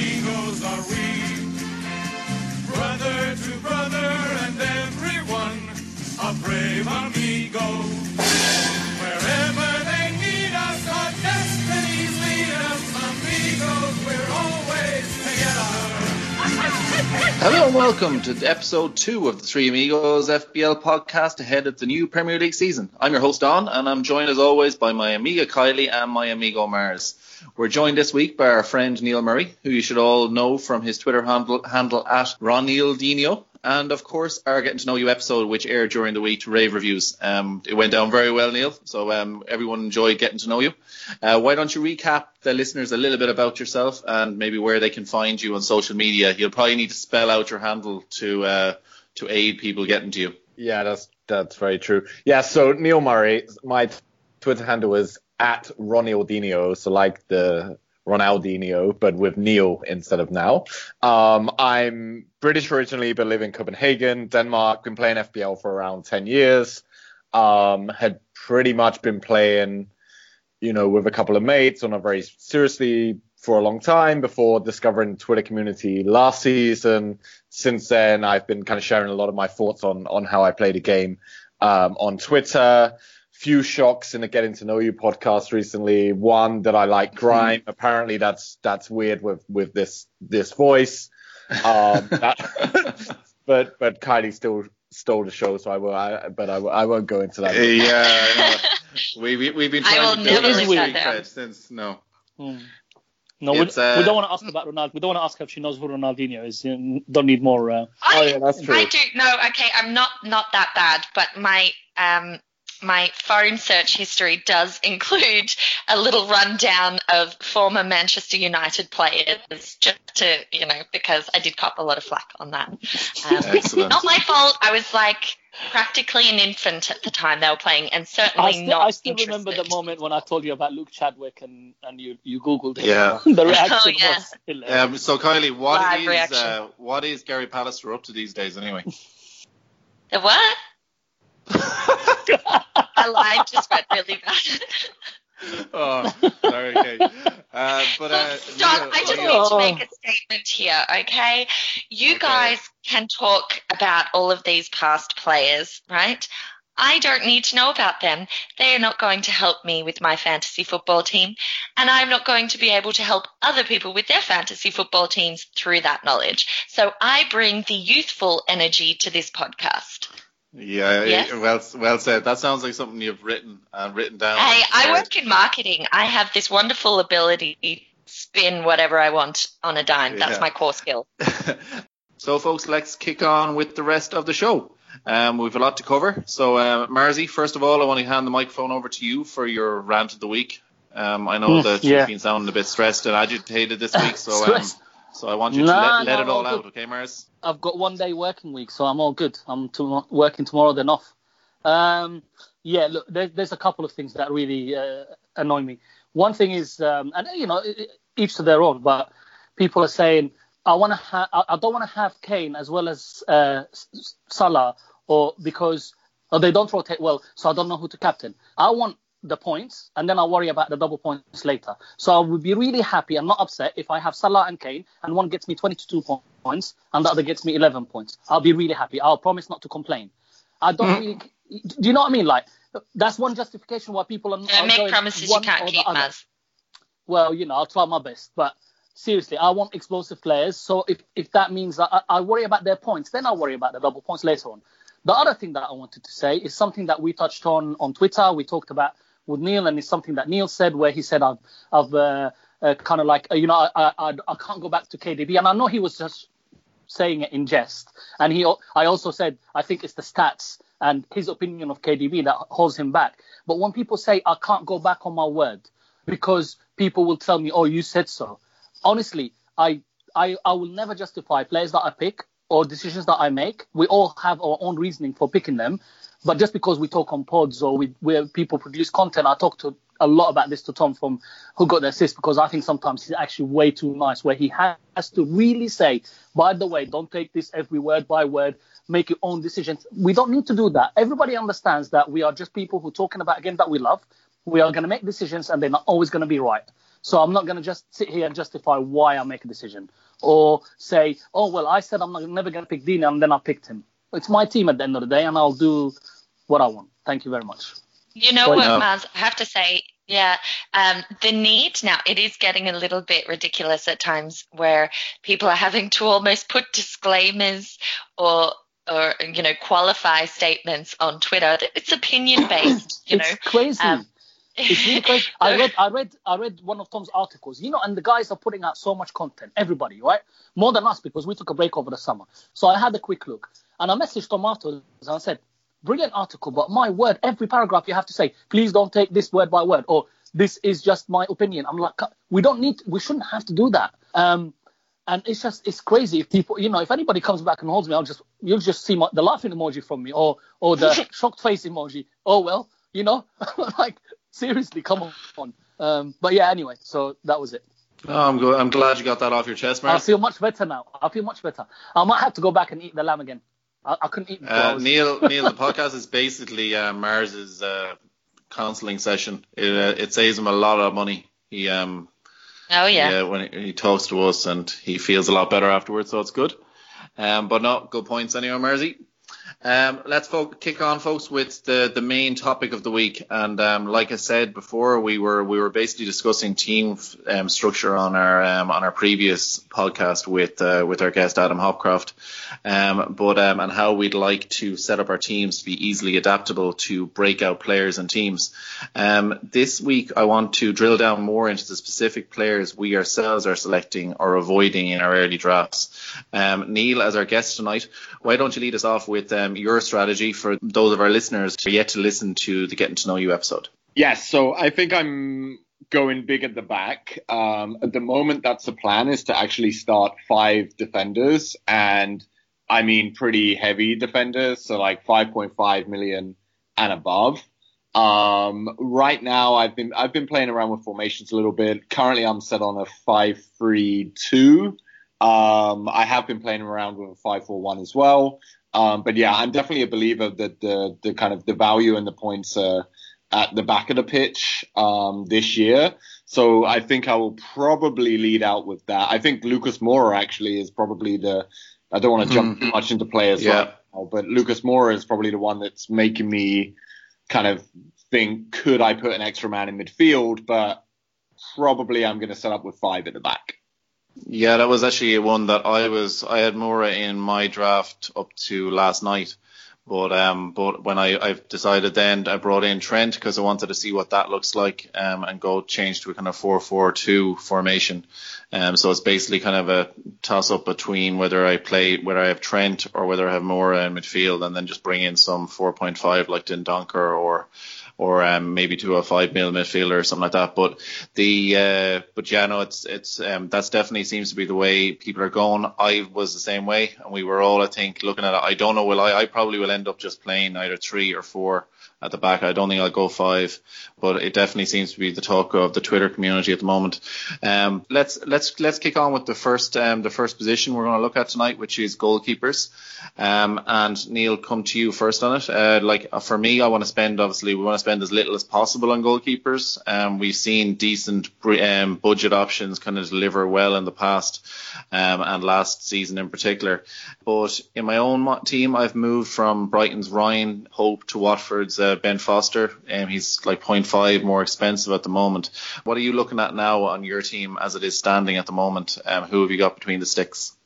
amigos are we. Brother to brother and everyone, a brave amigo. And welcome to episode two of the Three Amigos FPL podcast ahead of the new Premier League season. I'm your host Don, and I'm joined as always by my amiga Kylie and my amigo Mars. We're joined this week by our friend Neil Murray, who you should all know from his Twitter handle, handle at Ronaldinho, and of course our Getting to Know You episode, which aired during the week to rave reviews. Um, it went down very well, Neil, so um, everyone enjoyed getting to know you. Uh, why don't you recap the listeners a little bit about yourself and maybe where they can find you on social media? You'll probably need to spell out your handle to uh, to aid people getting to you. Yeah, that's that's very true. Yeah, so Neil Murray, my Twitter handle is at Ronnie Ronaldinho, so like the Ronaldinho, but with Neil instead of now. Um, I'm British originally, but live in Copenhagen, Denmark. Been playing FPL for around 10 years. Um, had pretty much been playing, you know, with a couple of mates on a very seriously for a long time before discovering Twitter community last season. Since then, I've been kind of sharing a lot of my thoughts on on how I play the game um, on Twitter. Few shocks in the Getting to Know You podcast recently. One that I like grime. Apparently, that's that's weird with with this this voice. Um, that, but but Kylie still stole the show, so I will. I, but I, I won't go into that. Yeah, I we, we we've been trying will to never build our live street that down. cred since no. Hmm. No, we, uh, we don't want to ask about Ronaldo. We don't want to ask her if she knows who Ronaldinho is. You don't need more. Uh, Oh, yeah, that's true. I do no, okay, I'm not not that bad, but my um my phone search history does include a little rundown of former Manchester United players, just to you know, because I did cop a lot of flack on that. Um, not my fault. I was like practically an infant at the time they were playing, and certainly I still, not. I still remember the moment when I told you about Luke Chadwick and, and you, you googled it. Yeah. the reaction Oh, yeah. was hilarious. Um, so Kylie, what Live is, uh, what is Gary Pallister up to these days anyway? The what? My line just went really bad. oh, sorry, okay. Uh, but uh, Don, Neil, I just what need do to make a statement here, okay? You Okay. guys can talk about all of these past players, right? I don't need to know about them. They are not going to help me with my fantasy football team, and I'm not going to be able to help other people with their fantasy football teams through that knowledge. So I bring the youthful energy to this podcast. Yeah, Yes? well, well said. That sounds like something you've written uh, written down. Hey, I work in marketing. I have this wonderful ability to spin whatever I want on a dime. That's Yeah. my core skill. so, folks, let's kick on with the rest of the show. Um, we've a lot to cover. So, uh, Marzi, first of all, I want to hand the microphone over to you for your rant of the week. Um, I know Mm, that yeah. you've been sounding a bit stressed and agitated this week, so um, Stressed. So I want you to let, let no, it all out, okay, Mars? I've got one day working week, so I'm all good. I'm to, working tomorrow, then off. Um, yeah, look, there, there's a couple of things that really uh, annoy me. One thing is, um, and you know, each to their own, but people are saying, I want to ha- I don't want to have Kane as well as uh, Salah, or because or they don't rotate well, so I don't know who to captain. I want the points, and then I'll worry about the double points later. So I would be really happy and not upset if I have Salah and Kane, and one gets me 22 points, and the other gets me 11 points. I'll be really happy. I'll promise not to complain. I don't mm-hmm. really. Do you know what I mean? Like that's one justification why people are. Don't are make going promises you can't keep, other. Maz. Well, you know, I'll try my best, but seriously, I want explosive players. So if, if that means that I, I worry about their points, then I'll worry about the double points later on. The other thing that I wanted to say is something that we touched on on Twitter. We talked about with Neil, and it's something that Neil said, where he said, "I've, I've uh, uh, kind of like, uh, you know, I, I, I- can't go back to KDB," and I know he was just saying it in jest. And he, I also said, I think it's the stats and his opinion of KDB that holds him back. But when people say I can't go back on my word because people will tell me, "Oh, you said so," honestly, I, I, I will never justify players that I pick or decisions that I make. We all have our own reasoning for picking them. But just because we talk on pods or we, where people produce content, I talk to a lot about this to Tom from Who Got the Assist because I think sometimes he's actually way too nice, where he has to really say, by the way, don't take this every word by word, make your own decisions. We don't need to do that. Everybody understands that we are just people who are talking about a game that we love. We are going to make decisions and they're not always going to be right. So I'm not going to just sit here and justify why I make a decision or say, oh well, I said I'm not, never going to pick Dina and then I picked him. It's my team at the end of the day, and I'll do what I want. Thank you very much. You know what, no. Maz? I have to say, yeah, um, the need now, it is getting a little bit ridiculous at times where people are having to almost put disclaimers or, or you know, qualify statements on Twitter. It's opinion based, you know. it's crazy. um, it's really crazy. I read, I read, I read one of Tom's articles. You know, and the guys are putting out so much content. Everybody, right? More than us because we took a break over the summer. So I had a quick look, and I messaged Tom afterwards and I said, "Brilliant article, but my word, every paragraph you have to say, please don't take this word by word, or this is just my opinion." I'm like, we don't need, we shouldn't have to do that. Um, and it's just it's crazy if people you know if anybody comes back and holds me i'll just you'll just see my, the laughing emoji from me or or the shocked face emoji oh well you know like seriously come on um but yeah anyway so that was it Oh, I'm good. I'm glad you got that off your chest, Mars. i feel much better now i feel much better i might have to go back and eat the lamb again i, I couldn't eat before I Uh, Neil, Neil, the podcast is basically uh, Mars's uh, counselling session. It, uh, it saves him a lot of money. He um oh, yeah. yeah, when he, he talks to us and he feels a lot better afterwards, so it's good. Um, but no, good points anyway, Mersey. Um, let's fo- kick on, folks, with the, the main topic of the week. And um, like I said before, we were we were basically discussing team um, structure on our um, on our previous podcast with uh, with our guest Adam Hopcroft, um, but um, and how we'd like to set up our teams to be easily adaptable to breakout players and teams. This week, I want to drill down more into the specific players we ourselves are selecting or avoiding in our early drafts. Neil, as our guest tonight, why don't you lead us off with um, your strategy for those of our listeners who are yet to listen to the Getting to Know You episode? Yes, so I think I'm going big at the back. Um, at the moment, that's the plan is to actually start five defenders, and I mean pretty heavy defenders, so like 5.5 million and above. Um, right now, I've been I've been playing around with formations a little bit. Currently, I'm set on a five-three-two. Um, I have been playing around with a five-four-one as well. Um, but yeah, I'm definitely a believer that the the kind of the value and the points are at the back of the pitch um, this year. So I think I will probably lead out with that. I think Lucas Moura actually is probably the. I don't want to jump too much into players Yeah. right but Lucas Moura is probably the one that's making me kind of think, could I put an extra man in midfield? But probably I'm going to set up with five at the back. Yeah, that was actually one that I was. I had Moura in my draft up to last night, but um, but when I I decided then I brought in Trent because I wanted to see what that looks like, um, and go change to a kind of four four two formation. Um, so it's basically kind of a toss up between whether I play whether I have Trent or whether I have Moura in midfield, and then just bring in some four point five like Dendoncker or or um, maybe to a five mil midfielder or something like that. But the uh, but yeah, no, it's it's um, that's definitely seems to be the way people are going. I was the same way, and we were all I think looking at it. I don't know. Will I? I probably will end up just playing either three or four at the back. I don't think I'll go five, but it definitely seems to be the talk of the Twitter community at the moment. Um, let's let's let's kick on with the first um, the first position we're going to look at tonight, which is goalkeepers. Um, and Neil, come to you first on it. Uh, like uh, for me, I want to spend obviously we want to spend as little as possible on goalkeepers. Um, we've seen decent um, budget options kind of deliver well in the past, um, and last season in particular. But in my own team, I've moved from Brighton's Ryan Hope to Watford's uh, Ben Foster. Um, he's like 0.5 more expensive at the moment. What are you looking at now on your team as it is standing at the moment? Um, who have you got between the sticks?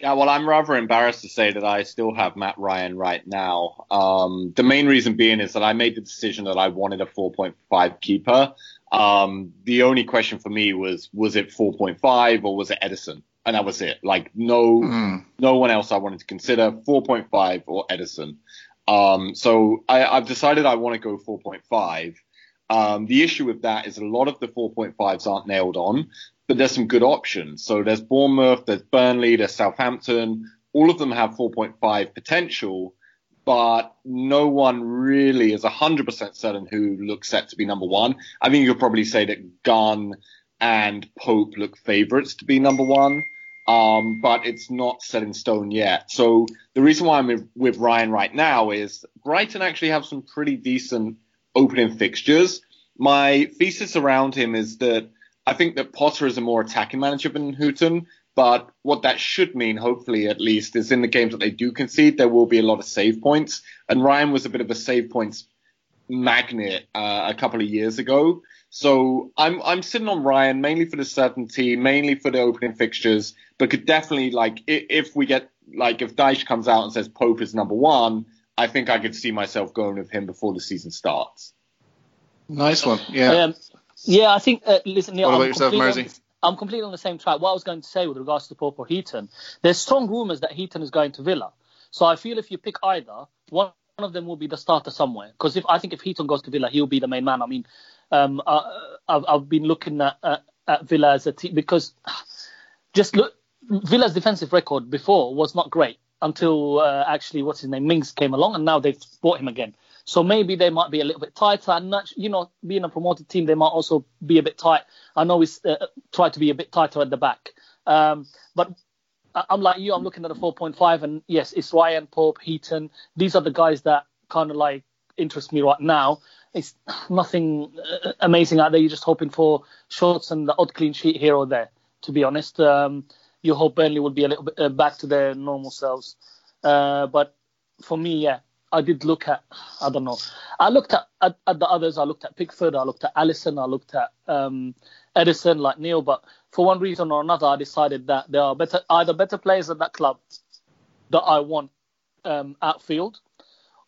Yeah, well, I'm rather embarrassed to say that I still have Matt Ryan right now. Um, the main reason being is that I made the decision that I wanted a 4.5 keeper. Um, the only question for me was, was it 4.5 or was it Ederson? And that was it. Like no, Mm. no one else I wanted to consider 4.5 or Ederson. Um, so I, I've decided I want to go 4.5. Um, the issue with that is a lot of the 4.5s aren't nailed on, but there's some good options. So there's Bournemouth, there's Burnley, there's Southampton. All of them have 4.5 potential, but no one really is 100% certain who looks set to be number one. I think you could probably say that Gunn and Pope look favourites to be number one. Um, but it's not set in stone yet. So the reason why I'm with- Ryan right now is Brighton actually have some pretty decent opening fixtures. My thesis around him is that I think that Potter is a more attacking manager than Hughton. But what that should mean, hopefully at least, is in the games that they do concede, there will be a lot of save points. And Ryan was a bit of a save points magnet uh, a couple of years ago. So I'm I'm sitting on Ryan mainly for the certainty, mainly for the opening fixtures, but could definitely like if we get like if Dyche comes out and says Pope is number one, I think I could see myself going with him before the season starts. Nice one, yeah. Um, yeah, I think. Uh, listen, Neil, what about I'm yourself, Mersey? I'm completely on the same track. What I was going to say with regards to Pope or Heaton, there's strong rumours that Heaton is going to Villa. So I feel if you pick either, one of them will be the starter somewhere. Because if I think if Heaton goes to Villa, he'll be the main man. I mean, um, I, I've, I've, been looking at, at, at Villa as a team because just look, Villa's defensive record before was not great until uh, actually what's his name Mings came along, and now they've bought him again. So maybe they might be a little bit tighter, and not, you know, being a promoted team, they might also be a bit tight. I know we uh, try to be a bit tighter at the back, um, but I'm like you. I'm looking at a 4.5, and yes, it's Ryan Pope, Heaton. These are the guys that kind of like interest me right now. It's nothing uh, amazing out there. You're just hoping for shots and the odd clean sheet here or there. To be honest, um, you hope Burnley would be a little bit uh, back to their normal selves. Uh, but for me, yeah, I did look at. I don't know. I looked at, at, at the others. I looked at Pickford. I looked at Alisson. I looked at um, Ederson, like Neil. But for one reason or another, I decided that there are better, either better players at that club that I want um, outfield,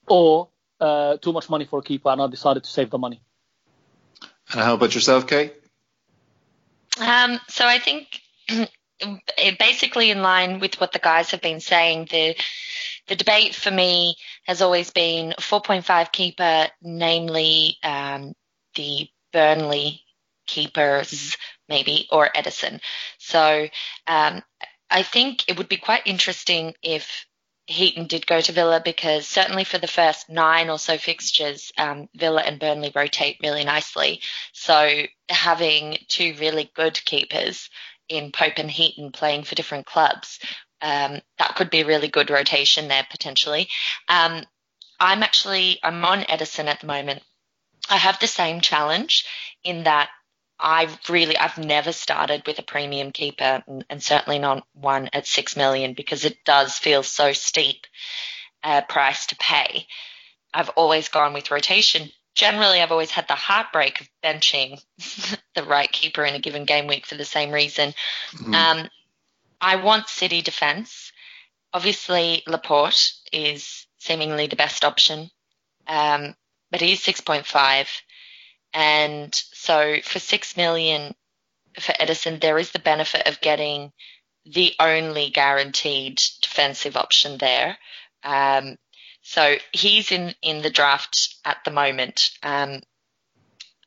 or uh, too much money for a keeper, and I decided to save the money. And how about yourself, Kate? Um, so I think basically in line with what the guys have been saying, the the debate for me has always been 4.5 keeper, namely um, the Burnley keepers, maybe, or Ederson. So um, I think it would be quite interesting if Heaton did go to Villa because certainly for the first nine or so fixtures, um, Villa and Burnley rotate really nicely. So having two really good keepers in Pope and Heaton playing for different clubs, um, that could be a really good rotation there potentially. Um, I'm actually I'm on Ederson at the moment. I have the same challenge in that I've really I've never started with a premium keeper and, and certainly not one at six million because it does feel so steep uh, price to pay. I've always gone with rotation. Generally, I've always had the heartbreak of benching the right keeper in a given game week for the same reason. Mm-hmm. Um, I want City defence. Obviously, Laporte is seemingly the best option, um, but he's 6.5. And so for 6 million for Ederson, there is the benefit of getting the only guaranteed defensive option there. Um, so he's in, in the draft at the moment. Um,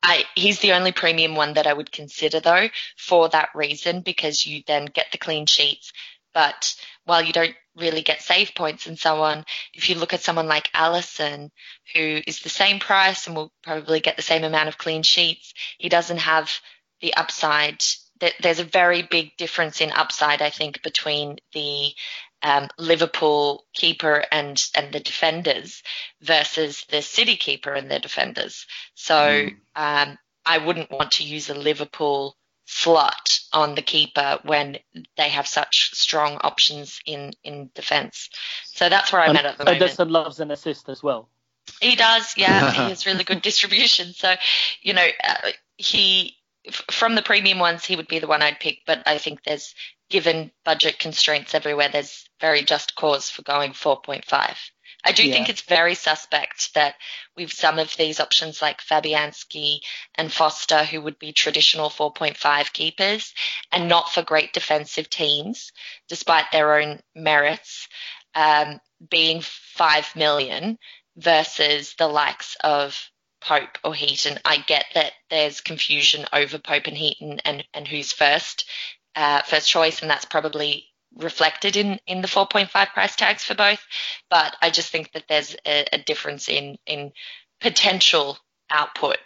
I, he's the only premium one that I would consider though for that reason because you then get the clean sheets. But while you don't really get save points and so on, if you look at someone like Alisson, who is the same price and will probably get the same amount of clean sheets, he doesn't have the upside. There's a very big difference in upside, I think, between the um, Liverpool keeper and and the defenders versus the City keeper and their defenders. So mm. um, I wouldn't want to use a Liverpool slot on the keeper when they have such strong options in in defence. So that's where I'm and at at the moment. Ederson loves an assist as well. He does, yeah. he has really good distribution. So, you know, uh, he from the premium ones, he would be the one I'd pick. But I think there's given budget constraints everywhere, there's very just cause for going 4.5. I do yeah. think it's very suspect that we've some of these options like Fabianski and Foster, who would be traditional 4.5 keepers and not for great defensive teams, despite their own merits, um, being 5 million versus the likes of Pope or Heaton. I get that there's confusion over Pope and Heaton and, and who's first uh, first choice, and that's probably reflected in in the 4.5 price tags for both. But I just think that there's a, a difference in in potential output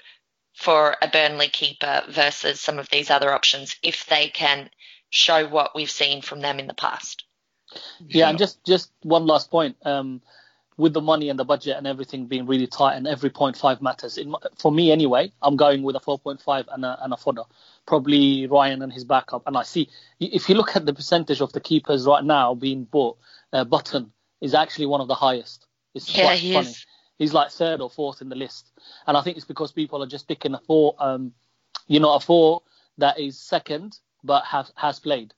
for a Burnley keeper versus some of these other options if they can show what we've seen from them in the past. Yeah, and just just one last point. Um, with the money and the budget and everything being really tight and every point five matters. For me anyway, I'm going with a 4.5 and a, and a fodder. Probably Ryan and his backup. And I see, if you look at the percentage of the keepers right now being bought, uh, Button is actually one of the highest. It's Yeah, quite he funny. is. He's like third or fourth in the list. And I think it's because people are just picking a four, um, you know, a four that is second but has has played.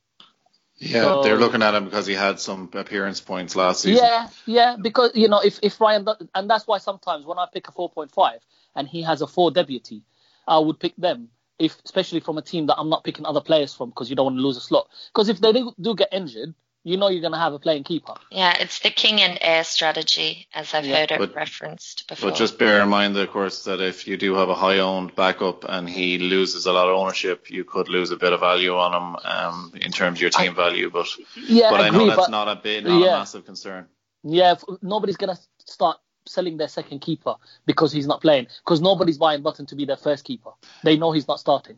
Yeah, So- they're looking at him because he had some appearance points last season. Yeah, yeah, because you know if if Ryan and that's why sometimes when I pick a 4.5 and he has a four deputy, I would pick them. If especially from a team that I'm not picking other players from because you don't want to lose a slot. Because if they do, do get injured, you know you're gonna have a playing keeper. Yeah, it's the king and heir strategy, as I've Yeah. heard it But- referenced before. But just bear in mind, of course, that if you do have a high owned backup and he loses a lot of ownership, you could lose a bit of value on him um, in terms of your team value. But Yeah, but I agree, know that's but not a bit, not yeah. a massive concern. yeah, f- nobody's gonna start selling their second keeper because he's not playing. Because nobody's buying Button to be their first keeper. They know he's not starting.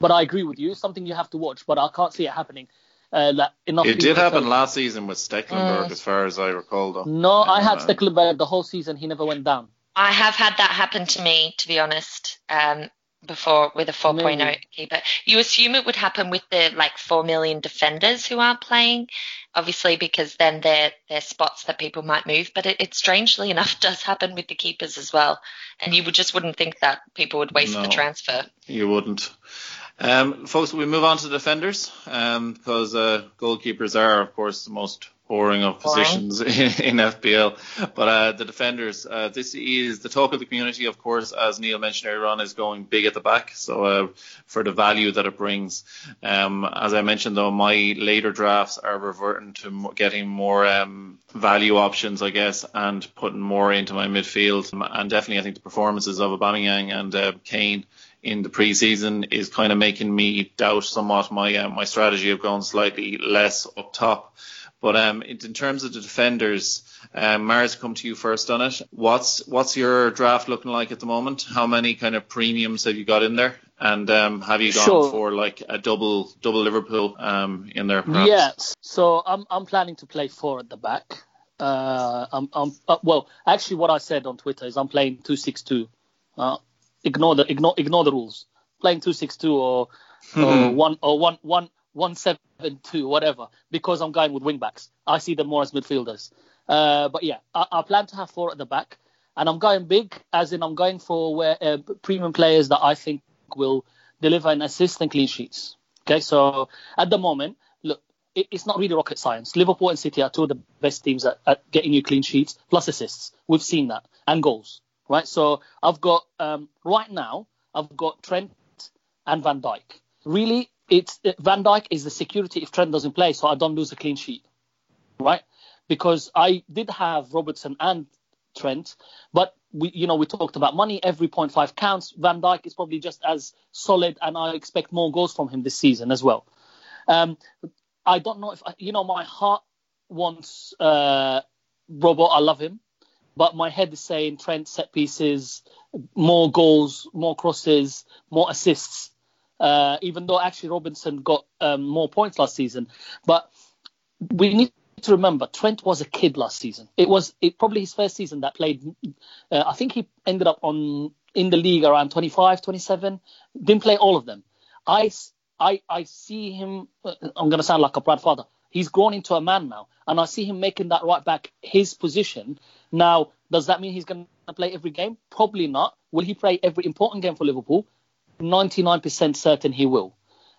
But I agree with you. It's something you have to watch. But I can't see it happening. Uh, like enough. It did happen last season with Stekelenburg, Mm. as far as I recall, though. No, I had Um, Stekelenburg the whole season. He never went down. I have had that happen to me, to be honest, um, before with a 4.0 Maybe. keeper. You assume it would happen with the like 4 million defenders who aren't playing, obviously, because then they're, they're spots that people might move. But it, it strangely enough does happen with the keepers as well. And you would just wouldn't think that people would waste No. the transfer. You wouldn't. Um, folks, we move on to the defenders um, because uh, goalkeepers are, of course, the most boring of positions in, in FPL. But uh, the defenders, uh, this is the talk of the community, of course, as Neil mentioned earlier on, is going big at the back. So uh, for the value that it brings, um, as I mentioned, though, my later drafts are reverting to getting more um, value options, I guess, and putting more into my midfield. And definitely, I think the performances of Aubameyang and uh, Kane in the preseason is kind of making me doubt somewhat my uh, my strategy of going slightly less up top. But um, in, terms of the defenders, um, Mars, come to you first on it. What's what's your draft looking like at the moment? How many kind of premiums have you got in there? And um, have you gone Sure. for like a double double Liverpool um, in there? Perhaps? Yes. So I'm I'm planning to play four at the back. Uh, I'm, I'm uh, well. Actually, what I said on Twitter is I'm playing two six two. Uh, ignore the ignore ignore the rules. Playing two six two or or one or one one one seven two whatever because I'm going with wing backs. I see them more as midfielders. Uh, but yeah, I, I plan to have four at the back, and I'm going big, as in I'm going for where uh, premium players that I think will deliver an assist and clean sheets. Okay, so at the moment, look, it, it's not really rocket science. Liverpool and City are two of the best teams at, at getting you clean sheets plus assists. We've seen that and goals, right? So I've got um, right now I've got Trent and Van Dijk. Really, it's Van Dijk is the security if Trent doesn't play, so I don't lose a clean sheet, right? Because I did have Robertson and Trent, but we, you know, we talked about money. Every point five counts. Van Dijk is probably just as solid, and I expect more goals from him this season as well. Um, I don't know if you know my heart wants uh, Robert. I love him, but my head is saying Trent set pieces, more goals, more crosses, more assists. Uh, even though actually Robertson got um, more points last season, but we need to remember Trent was a kid last season. It was it probably his first season that played. Uh, I think he ended up on in the league around 25, 27. Didn't play all of them. I I I see him. uh, I'm gonna sound like a proud father. He's grown into a man now, and I see him making that right back his position. Now, does that mean he's gonna play every game? Probably not. Will he play every important game for Liverpool? 99% certain he will.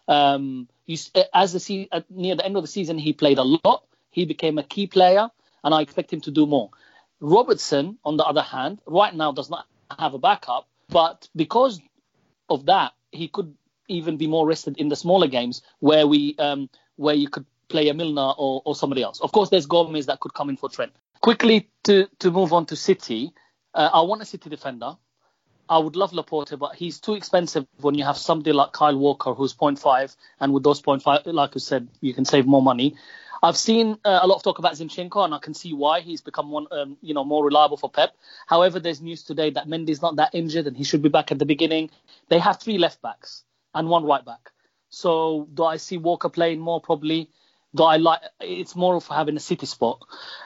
Um, you, as the se- uh, near the end of the season, he played a lot. He became a key player, and I expect him to do more. Robertson, on the other hand, right now does not have a backup, but because of that, he could even be more rested in the smaller games where we um, where you could play a Milner or, or somebody else. Of course, there's Gomez that could come in for Trent. Quickly to to move on to City, uh, I want a City defender. I would love Laporte, but he's too expensive when you have somebody like Kyle Walker who's 0.5, and with those 0.5, like I said, you can save more money. I've seen uh, a lot of talk about Zinchenko, and I can see why he's become one, um, you know, more reliable for Pep. However, there's news today that Mendy's not that injured, and he should be back at the beginning. They have three left backs and one right back. So do I see Walker playing more? Probably. Though I like it's more of having a City spot,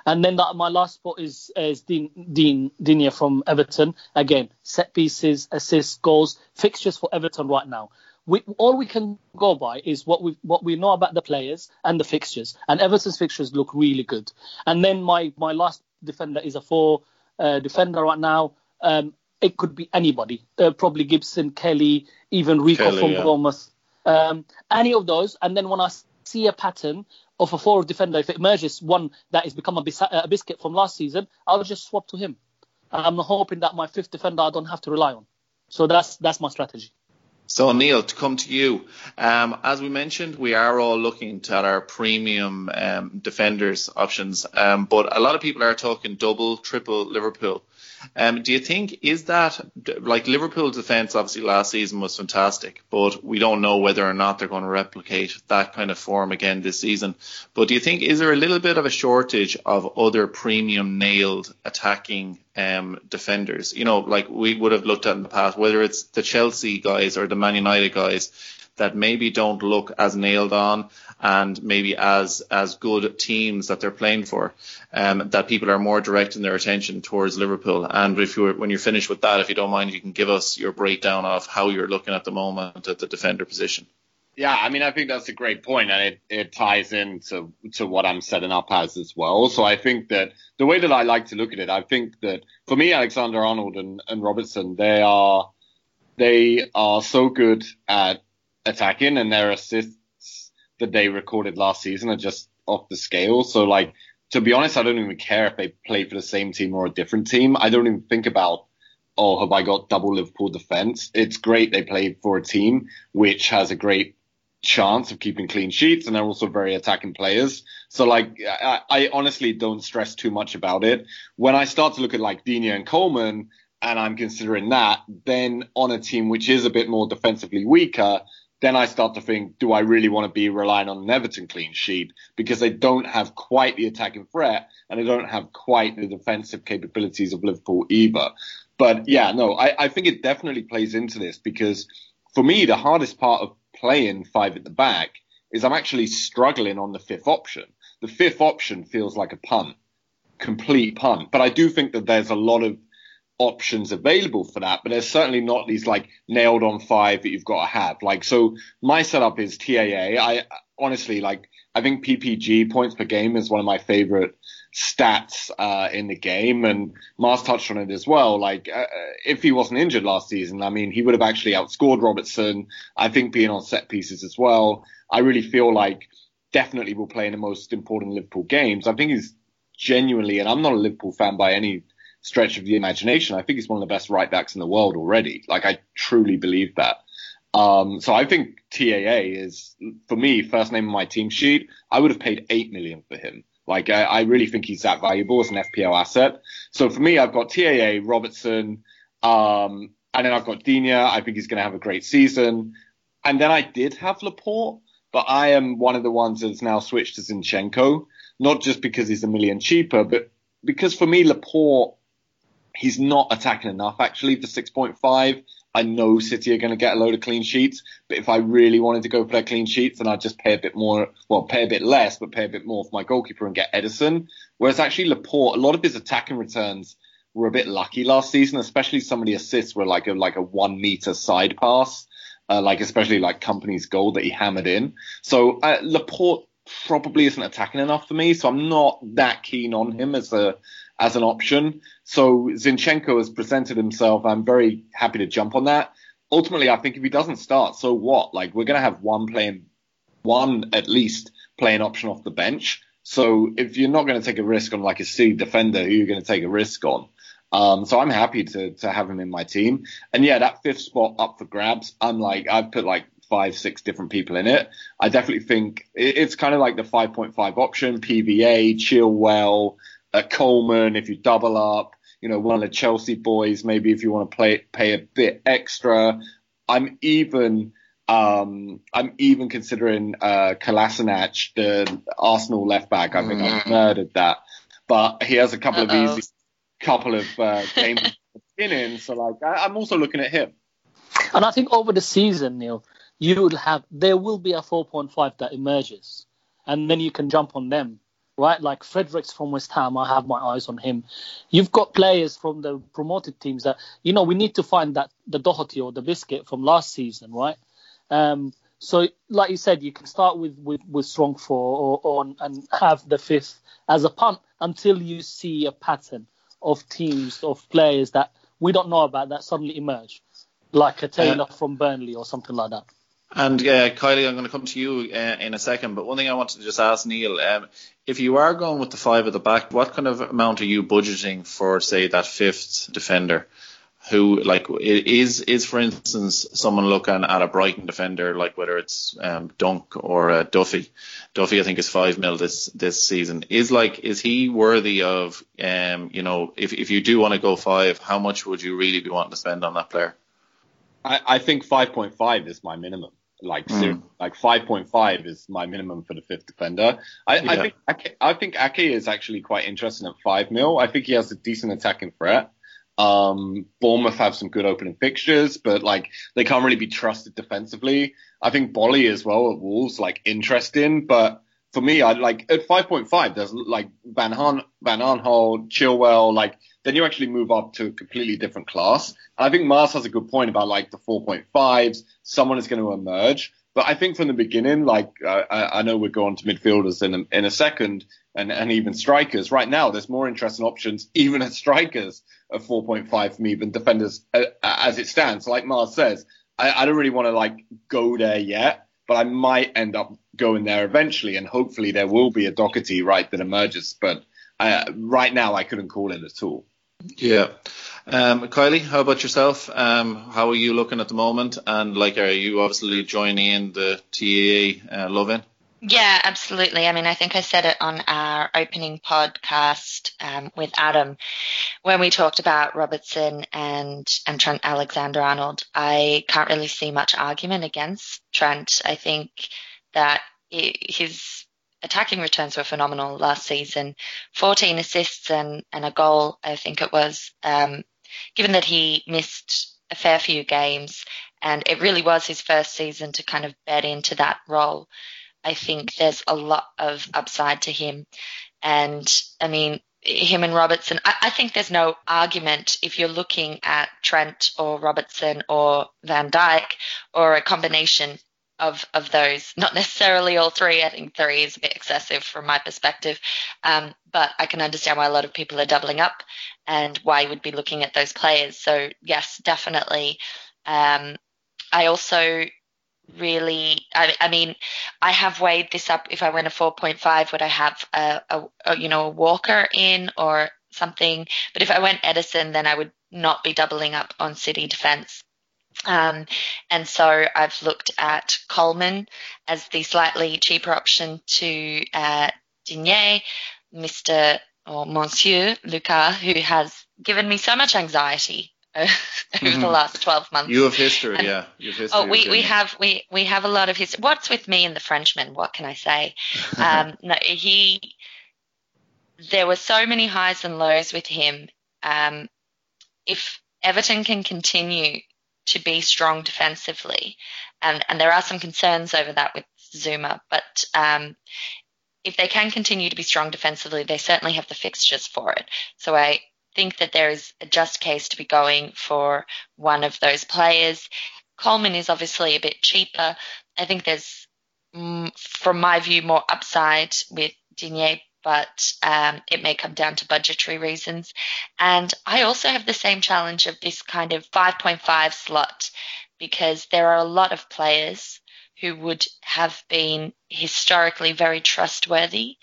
and then that, my last spot is is Dean Dean Digne from Everton. Again, set pieces, assists, goals, fixtures for Everton right now. We, all we can go by is what we what we know about the players and the fixtures, and Everton's fixtures look really good. And then my my last defender is a four uh, defender right now. Um, it could be anybody, uh, probably Gibson, Kelly, even Rico Kelly, from yeah. Bournemouth. Um, any of those, and then when I see a pattern of a forward defender, if it emerges one that has become a, bis- a biscuit from last season, I'll just swap to him. I'm hoping that my fifth defender I don't have to rely on. So that's that's my strategy. So Neil, to come to you, um, as we mentioned, we are all looking at our premium um, defenders options, um, but a lot of people are talking double, triple Liverpool. Um, do you think is that like Liverpool's defence? Obviously, last season was fantastic, but we don't know whether or not they're going to replicate that kind of form again this season. But do you think is there a little bit of a shortage of other premium nailed attacking um, defenders? You know, like we would have looked at in the past, whether it's the Chelsea guys or the Man United guys that maybe don't look as nailed on and maybe as as good teams that they're playing for. Um, that people are more directing their attention towards Liverpool. And if you when you're finished with that, if you don't mind, you can give us your breakdown of how you're looking at the moment at the defender position. Yeah, I mean, I think that's a great point, and it, it ties into to what I'm setting up as as well. So I think that the way that I like to look at it, I think that for me, Alexander Arnold and, and Robertson, they are they are so good at attacking, and their assists that they recorded last season are just off the scale. So like, to be honest, I don't even care if they play for the same team or a different team. I don't even think about oh, have I got double Liverpool defense? It's great they play for a team which has a great chance of keeping clean sheets and they're also very attacking players. So like, I, I honestly don't stress too much about it. When I start to look at like Digne and Coleman and I'm considering that, then on a team which is a bit more defensively weaker, then I start to think, do I really want to be relying on an Everton clean sheet? Because they don't have quite the attacking threat and they don't have quite the defensive capabilities of Liverpool either. But yeah, no, I, I think it definitely plays into this because for me, the hardest part of playing five at the back is I'm actually struggling on the fifth option. The fifth option feels like a punt, complete punt. But I do think that there's a lot of options available for that, but there's certainly not these like nailed on five that you've got to have. Like, so my setup is TAA. I honestly like, I think PPG points per game is one of my favorite stats uh, in the game, and Mars touched on it as well. Like, uh, if he wasn't injured last season, I mean, he would have actually outscored Robertson. I think being on set pieces as well. I really feel like definitely will play in the most important Liverpool games. I think he's genuinely, and I'm not a Liverpool fan by any stretch of the imagination. I think he's one of the best right backs in the world already. Like, I truly believe that. Um, so I think TAA is, for me, first name on my team sheet. I would have paid eight million for him. Like, I, I really think he's that valuable as an FPL asset. So for me, I've got TAA, Robertson, um, and then I've got Digne. I think he's going to have a great season. And then I did have Laporte, but I am one of the ones that's now switched to Zinchenko, not just because he's a million cheaper, but because for me, Laporte, he's not attacking enough actually the 6.5. I know City are going to get a load of clean sheets, but if I really wanted to go for their clean sheets, then I'd just pay a bit more, well, pay a bit less, but pay a bit more for my goalkeeper and get Ederson. Whereas actually Laporte, a lot of his attacking returns were a bit lucky last season, especially some of the assists were like a, like a one meter side pass, uh, like especially like Kompany's goal that he hammered in. So uh, Laporte probably isn't attacking enough for me, so I'm not that keen on him as a as an option. So Zinchenko has presented himself. I'm very happy to jump on that. Ultimately, I think if he doesn't start, so what? Like we're going to have one playing, one at least playing option off the bench. So if you're not going to take a risk on like a a C defender, who are you're going to take a risk on? Um, so I'm happy to to have him in my team. And yeah, that fifth spot up for grabs. I'm like I've put like five, six different people in it. I definitely think it's kind of like the 5.5 option, PVA, Chilwell, uh, Coleman, if you double up, you know, one of the Chelsea boys, maybe if you want to play, pay a bit extra. I'm even, um, I'm even considering, uh, Kolasinac, the Arsenal left back. I think I've murdered that, but he has a couple Uh-oh. of easy, couple of, uh, games in, so like, I, I'm also looking at him. And I think over the season, Neil, you will have there will be a 4.5 that emerges, and then you can jump on them, right? Like Fredericks from West Ham, I have my eyes on him. You've got players from the promoted teams that you know we need to find that the Doherty or the Biscuit from last season, right? Um, so, like you said, you can start with with, with strong four or, or and have the fifth as a punt until you see a pattern of teams of players that we don't know about that suddenly emerge, like a Taylor uh, from Burnley or something like that. And uh, Kylie, I'm going to come to you uh, in a second, but one thing I wanted to just ask Neil, um, if you are going with the five at the back, what kind of amount are you budgeting for, say, that fifth defender? Who like is is for instance someone looking at a Brighton defender like whether it's um, Dunk or uh, Duffy, Duffy I think is five mil this this season. Is like is he worthy of um you know if if you do want to go five, how much would you really be wanting to spend on that player? I, I think 5.5 is my minimum. Like mm. like 5.5 is my minimum for the fifth defender. I, yeah. I think Ake, I think Ake is actually quite interesting at five mil. I think he has a decent attacking threat. Um, Bournemouth have some good opening fixtures, but like they can't really be trusted defensively. I think Boly as well at Wolves like interesting, but for me, I like at 5.5. There's like Van Han, Van Aanholt, Chilwell, like then you actually move up to a completely different class. And I think Mars has a good point about like the 4.5s. Someone is going to emerge. But I think from the beginning, like uh, I, I, know we're going to midfielders in a, in a second, and, and even strikers. Right now, there's more interesting options, even at strikers, of 4.5 for me than defenders uh, as it stands. Like Mars says, I, I don't really want to like go there yet, but I might end up going there eventually, and hopefully there will be a Doherty right that emerges. But uh, right now, I couldn't call it at all. Yeah. Um, Kylie, how about yourself? Um, how are you looking at the moment? And like, are you obviously joining in the TAA uh, love-in? Yeah, absolutely. I mean, I think I said it on our opening podcast um, with Adam when we talked about Robertson and and Trent Alexander-Arnold. I can't really see much argument against Trent. I think that his attacking returns were phenomenal last season. 14 assists and, and a goal, I think it was. Um, given that he missed a fair few games and it really was his first season to kind of bed into that role, I think there's a lot of upside to him. And I mean, him and Robertson, I, I, think there's no argument if you're looking at Trent or Robertson or Van Dijk or a combination of of those. Not necessarily all three. I think three is a bit excessive from my perspective, um, but I can understand why a lot of people are doubling up and why you would be looking at those players. So yes, definitely. Um, I also really, I, I, mean, I have weighed this up. If I went a 4.5, would I have a, a, a you know a Walker in or something? But if I went ederson then I would not be doubling up on City defence. Um, and so I've looked at Coleman as the slightly cheaper option to uh, Digne, Mr. or Monsieur Lucas, who has given me so much anxiety over mm-hmm. the last 12 months. You have history, and, yeah. You have history oh, we, we have we, we have a lot of history. What's with me and the Frenchman? What can I say? um, no, he there were so many highs and lows with him. Um, if Everton can continue to be strong defensively. And, and there are some concerns over that with Zouma, but um, if they can continue to be strong defensively, they certainly have the fixtures for it. So I think that there is a just case to be going for one of those players. Coleman is obviously a bit cheaper. I think there's, mm, from my view, more upside with Digne but um, it may come down to budgetary reasons. And I also have the same challenge of this kind of 5.5 slot because there are a lot of players who would have been historically very trustworthy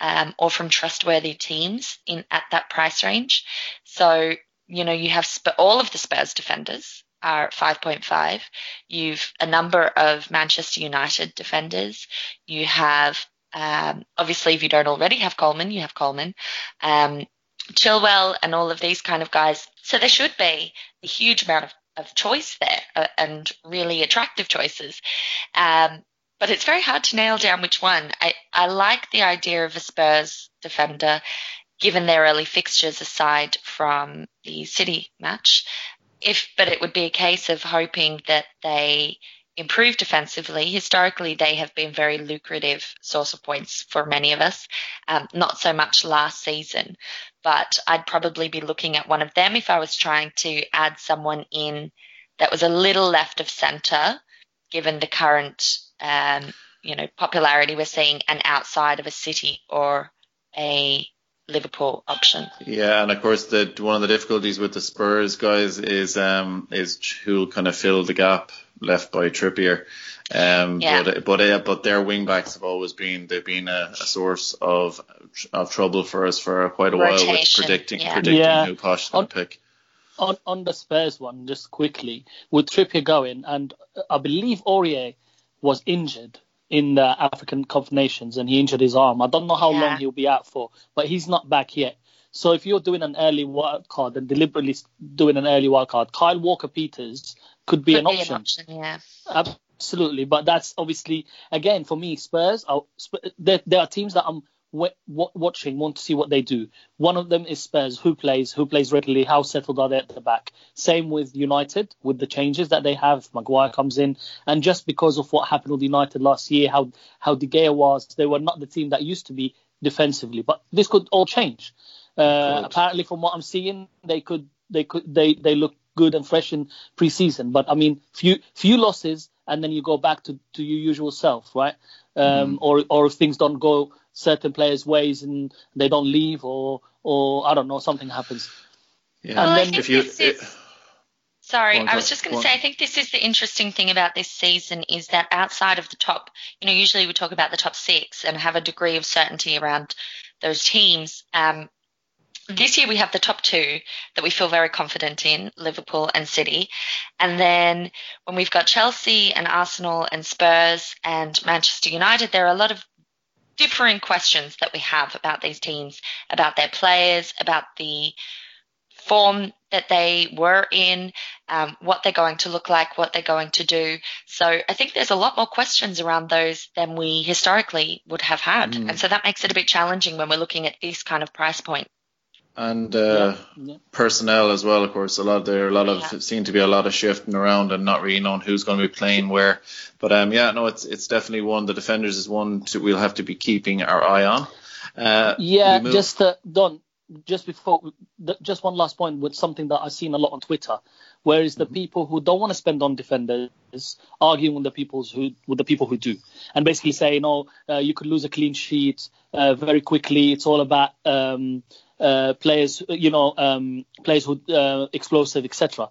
um, or from trustworthy teams in at that price range. So you know you have Sp- all of the Spurs defenders are 5.5. You've a number of Manchester United defenders. You have um, obviously, if you don't already have Coleman, you have Coleman, um, Chilwell, and all of these kind of guys. So there should be a huge amount of, of choice there uh, and really attractive choices. Um, but it's very hard to nail down which one. I, I like the idea of a Spurs defender, given their early fixtures aside from the City match. If, but it would be a case of hoping that they improve defensively. Historically, they have been very lucrative source of points for many of us. Um, not so much last season, but I'd probably be looking at one of them if I was trying to add someone in that was a little left of centre, given the current, um, you know, popularity we're seeing, and outside of a City or a Liverpool option. Yeah, and of course, the one of the difficulties with the Spurs guys is um is who'll kind of fill the gap left by Trippier. Um, Yeah. but but uh, but their wing backs have always been they've been a, a source of of trouble for us for quite a while with predicting yeah. predicting Yeah. who Poch is going to pick. on on the Spurs one, just quickly, with Trippier going, and I believe Aurier was injured in the African Cup of Nations, and he injured his arm. I don't know how Yeah. long he'll be out for, but he's not back yet. So if you're doing an early wild card and deliberately doing an early wild card, Kyle Walker Peters could be, Could an, be option. an option, yeah. Absolutely, but that's obviously again for me. Spurs, are, Sp- there, there are teams that I'm watching, want to see what they do. One of them is Spurs, who plays, who plays regularly, how settled are they at the back. Same with United, with the changes that they have. Maguire comes in, and just because of what happened with United last year, how how De Gea was, they were not the team that used to be defensively. But this could all change. Uh, apparently, from what I'm seeing, they could they could they they look good and fresh in preseason. But I mean, few few losses, and then you go back to, to your usual self, right? Um, Or or if things don't go certain players' ways and they don't leave, or or I don't know, something happens. Yeah, And Well, I then if you this is- Sorry, I was just going to say, I think this is the interesting thing about this season is that outside of the top, you know, usually we talk about the top six and have a degree of certainty around those teams. Um, this year we have the top two that we feel very confident in, Liverpool and City. And then when we've got Chelsea and Arsenal and Spurs and Manchester United, there are a lot of differing questions that we have about these teams, about their players, about the form that they were in, um, what they're going to look like, what they're going to do. So I think there's a lot more questions around those than we historically would have had. Mm. And so that makes it a bit challenging when we're looking at this kind of price point. And uh, Yeah. personnel as well. Of course, a lot there are a lot Yeah. of seem to be a lot of shifting around and not really knowing who's going to be playing where. But um, yeah, no, it's it's definitely one. The defenders is one to, we'll have to be keeping our eye on. Uh, Yeah, just uh, Don. Just before, just one last point with something that I've seen a lot on Twitter, where is the people who don't want to spend on defenders arguing with the people who with the people who do, and basically saying, "Oh, uh, you could lose a clean sheet uh, very quickly. It's all about um, uh, players, you know, um, players who uh, explosive, etc."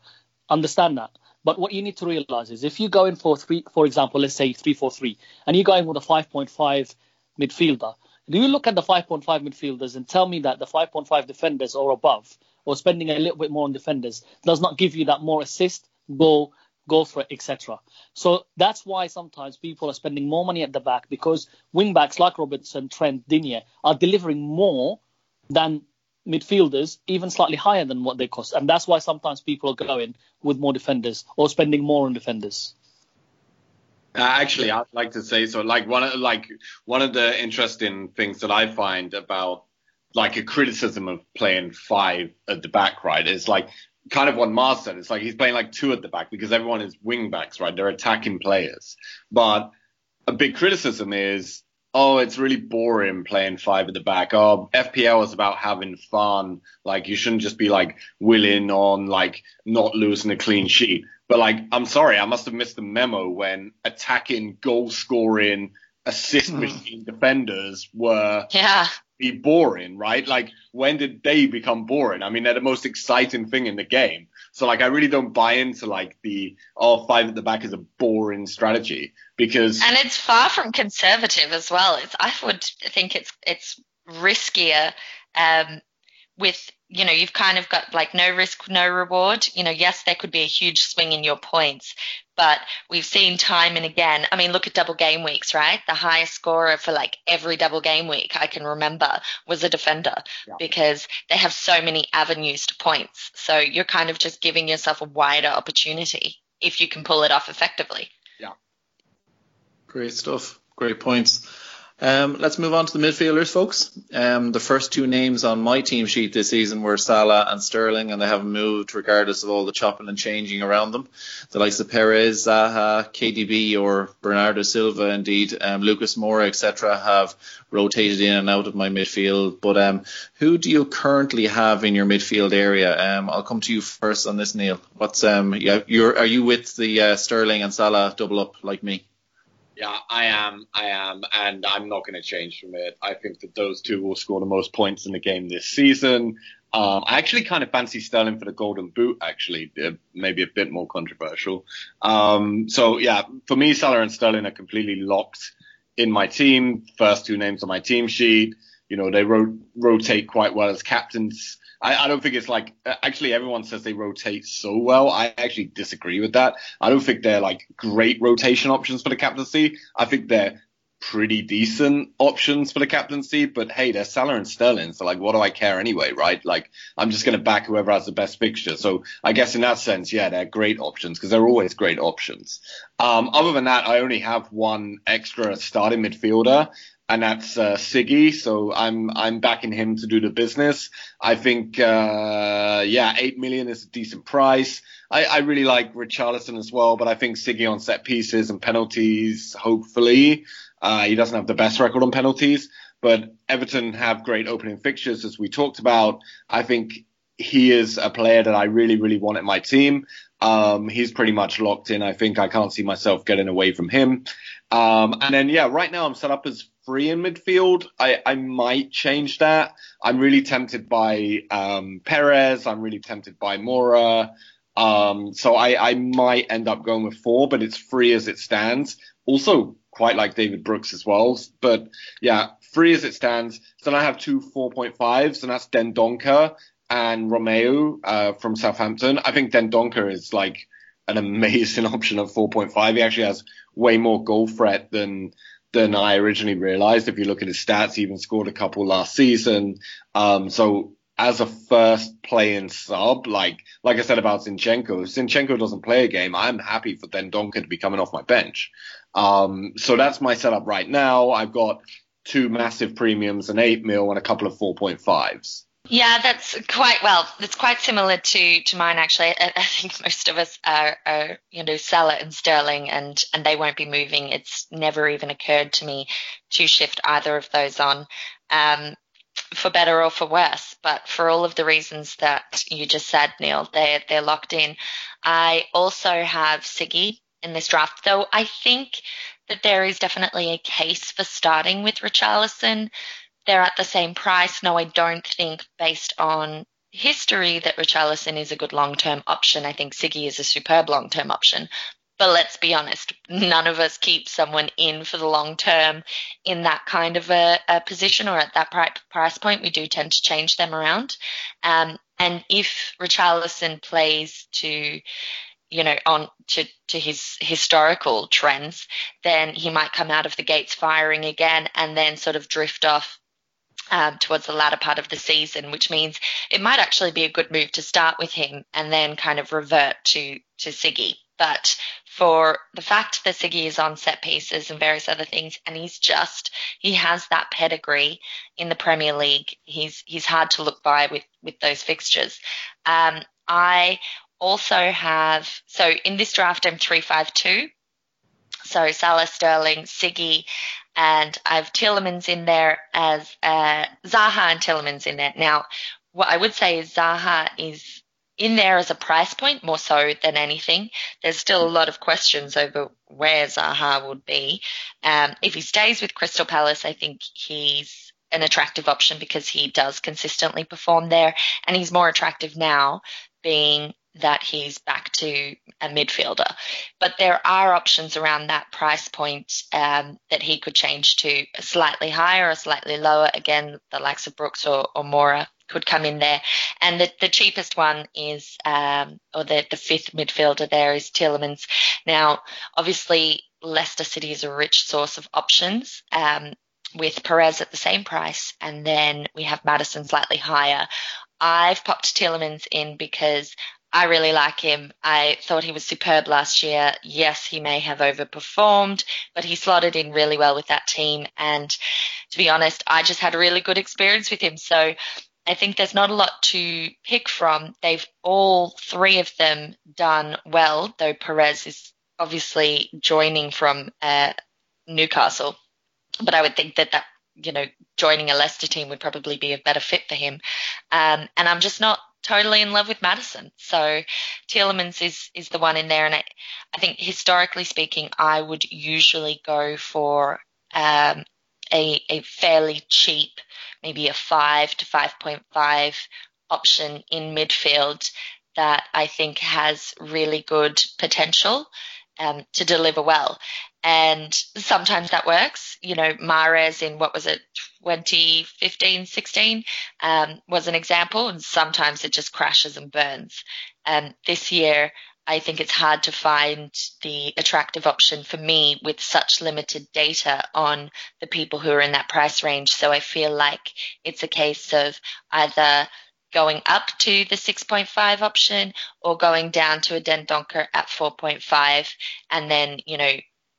Understand that. But what you need to realize is if you go in for three, for example, let's say three four three, and you go in with a five point five midfielder, do you look at the 5.5 midfielders and tell me that the 5.5 defenders or above, or spending a little bit more on defenders, does not give you that more assist, goal, goal threat, etc. So that's why sometimes people are spending more money at the back because wing backs like Robertson, Trent, Digne are delivering more than midfielders, even slightly higher than what they cost. And that's why sometimes people are going with more defenders or spending more on defenders. Uh, actually, I'd like to say so. Like one of like one of the interesting things that I find about like a criticism of playing five at the back, right, is like kind of what Mars said. It's like he's playing like two at the back because everyone is wing backs, right? They're attacking players. But a big criticism is, oh, it's really boring playing five at the back. Oh, FPL is about having fun. Like you shouldn't just be like willing on like not losing a clean sheet. But like, I'm sorry, I must have missed the memo when attacking, goal scoring, assist hmm. machine defenders were Yeah. Be boring, right? Like, when did they become boring? I mean, they're the most exciting thing in the game. So, like, I really don't buy into like the oh, five at the back is a boring strategy because And it's far from conservative as well. It's, I would think it's it's riskier um, with you know you've kind of got like no risk, no reward. You know, yes, there could be a huge swing in your points, but we've seen time and again. I mean, look at double game weeks, right? The highest scorer for like every double game week I can remember was a defender Yeah. because they have so many avenues to points. So you're kind of just giving yourself a wider opportunity if you can pull it off effectively. Yeah. Great stuff. Great points. Um, let's move on to the midfielders, folks. Um, the first two names on my team sheet this season were Salah and Sterling, and they haven't moved regardless of all the chopping and changing around them. The likes of Perez, Zaha, KDB, or Bernardo Silva, indeed, um, Lucas Moura, etc., have rotated in and out of my midfield. But um, who do you currently have in your midfield area? Um, I'll come to you first on this, Neil. What's um, yeah, are you with the uh, Sterling and Salah double up like me? Yeah, I am. I am, and I'm not going to change from it. I think that those two will score the most points in the game this season. Um, I actually kind of fancy Sterling for the Golden Boot. Actually, uh, maybe a bit more controversial. Um, so yeah, for me, Salah and Sterling are completely locked in my team. First two names on my team sheet. You know, they ro- rotate quite well as captains. I, I, don't think it's like actually everyone says they rotate so well. I actually disagree with that. I don't think they're like great rotation options for the captaincy. I think they're pretty decent options for the captaincy, but hey, they're Salah and Sterling, so like, what do I care anyway, right? Like, I'm just going to back whoever has the best fixture. So I guess in that sense, yeah, they're great options because they're always great options. Um, other than that, I only have one extra starting midfielder, and that's uh, Siggy. So I'm I'm backing him to do the business. I think uh, yeah, eight million is a decent price. I, I really like Richarlison as well, but I think Siggy on set pieces and penalties, hopefully, uh, he doesn't have the best record on penalties. But Everton have great opening fixtures, as we talked about. I think he is a player that I really, really want in my team. Um, he's pretty much locked in. I think I can't see myself getting away from him. Um, and then, yeah, right now I'm set up as free in midfield. I, I might change that. I'm really tempted by um, Perez. I'm really tempted by Moura. Um, so I, I might end up going with four, but it's free as it stands. Also, quite like David Brooks as well. But yeah, free as it stands. So then I have two 4.5s, and that's Dendoncker and Romeu uh, from Southampton. I think Dendoncker is like an amazing option at 4.5. He actually has way more goal threat than than I originally realized. If you look at his stats, he even scored a couple last season. Um, so as a first playing sub, like like I said about Zinchenko, if Zinchenko doesn't play a game, I'm happy for Dendoncker to be coming off my bench. Um, so that's my setup right now. I've got two massive premiums, an eight mil, and a couple of 4.5s. Yeah, that's quite well. It's quite similar to to mine actually. I, I think most of us are, are, you know Salah and Sterling, and and they won't be moving. It's never even occurred to me to shift either of those on, um, for better or for worse. But for all of the reasons that you just said, Neil, they they're locked in. I also have Siggy in this draft, though. I think that there is definitely a case for starting with Richarlison they're at the same price. No, I don't think based on history that Richarlison is a good long term option. I think Siggy is a superb long term option. But let's be honest, none of us keep someone in for the long term in that kind of a, a position or at that price point. We do tend to change them around. Um, and if Richarlison plays to you know, on to, to his historical trends, then he might come out of the gates firing again and then sort of drift off um, towards the latter part of the season, which means it might actually be a good move to start with him and then kind of revert to to Siggy. But for the fact that Siggy is on set pieces and various other things, and he's just he has that pedigree in the Premier League. He's he's hard to look by with with those fixtures. Um, I also have so in this draft I'm three five two. So Salah Sterling, Siggy, and I have Tielemans in there as uh, Zaha and Tielemans in there. Now, what I would say is Zaha is in there as a price point more so than anything. There's still a lot of questions over where Zaha would be. Um, if he stays with Crystal Palace, I think he's an attractive option because he does consistently perform there, and he's more attractive now being that he's back to a midfielder. But there are options around that price point um, that he could change to slightly higher or slightly lower. Again, the likes of Brooks or, or Moura could come in there. And the, the cheapest one is, um, or the, the fifth midfielder there is Tielemans. Now, obviously, Leicester City is a rich source of options. Um, with Perez at the same price, and then we have Maddison slightly higher. I've popped Tielemans in because I really like him. I thought he was superb last year. Yes, he may have overperformed, but he slotted in really well with that team. And to be honest, I just had a really good experience with him. So I think there's not a lot to pick from. They've all three of them done well, though Perez is obviously joining from uh, Newcastle. But I would think that that you know joining a Leicester team would probably be a better fit for him. Um, and I'm just not totally in love with Maddison. So Tielemans is is the one in there, and I, I think historically speaking, I would usually go for um, a a fairly cheap, maybe a five to five point five option in midfield that I think has really good potential um, to deliver well. And sometimes that works. You know, Mahrez in what was it, 2015, 16 um, was an example, and sometimes it just crashes and burns. And this year, I think it's hard to find the attractive option for me with such limited data on the people who are in that price range. So I feel like it's a case of either going up to the 6.5 option or going down to a Dendoncker at 4.5 and then, you know,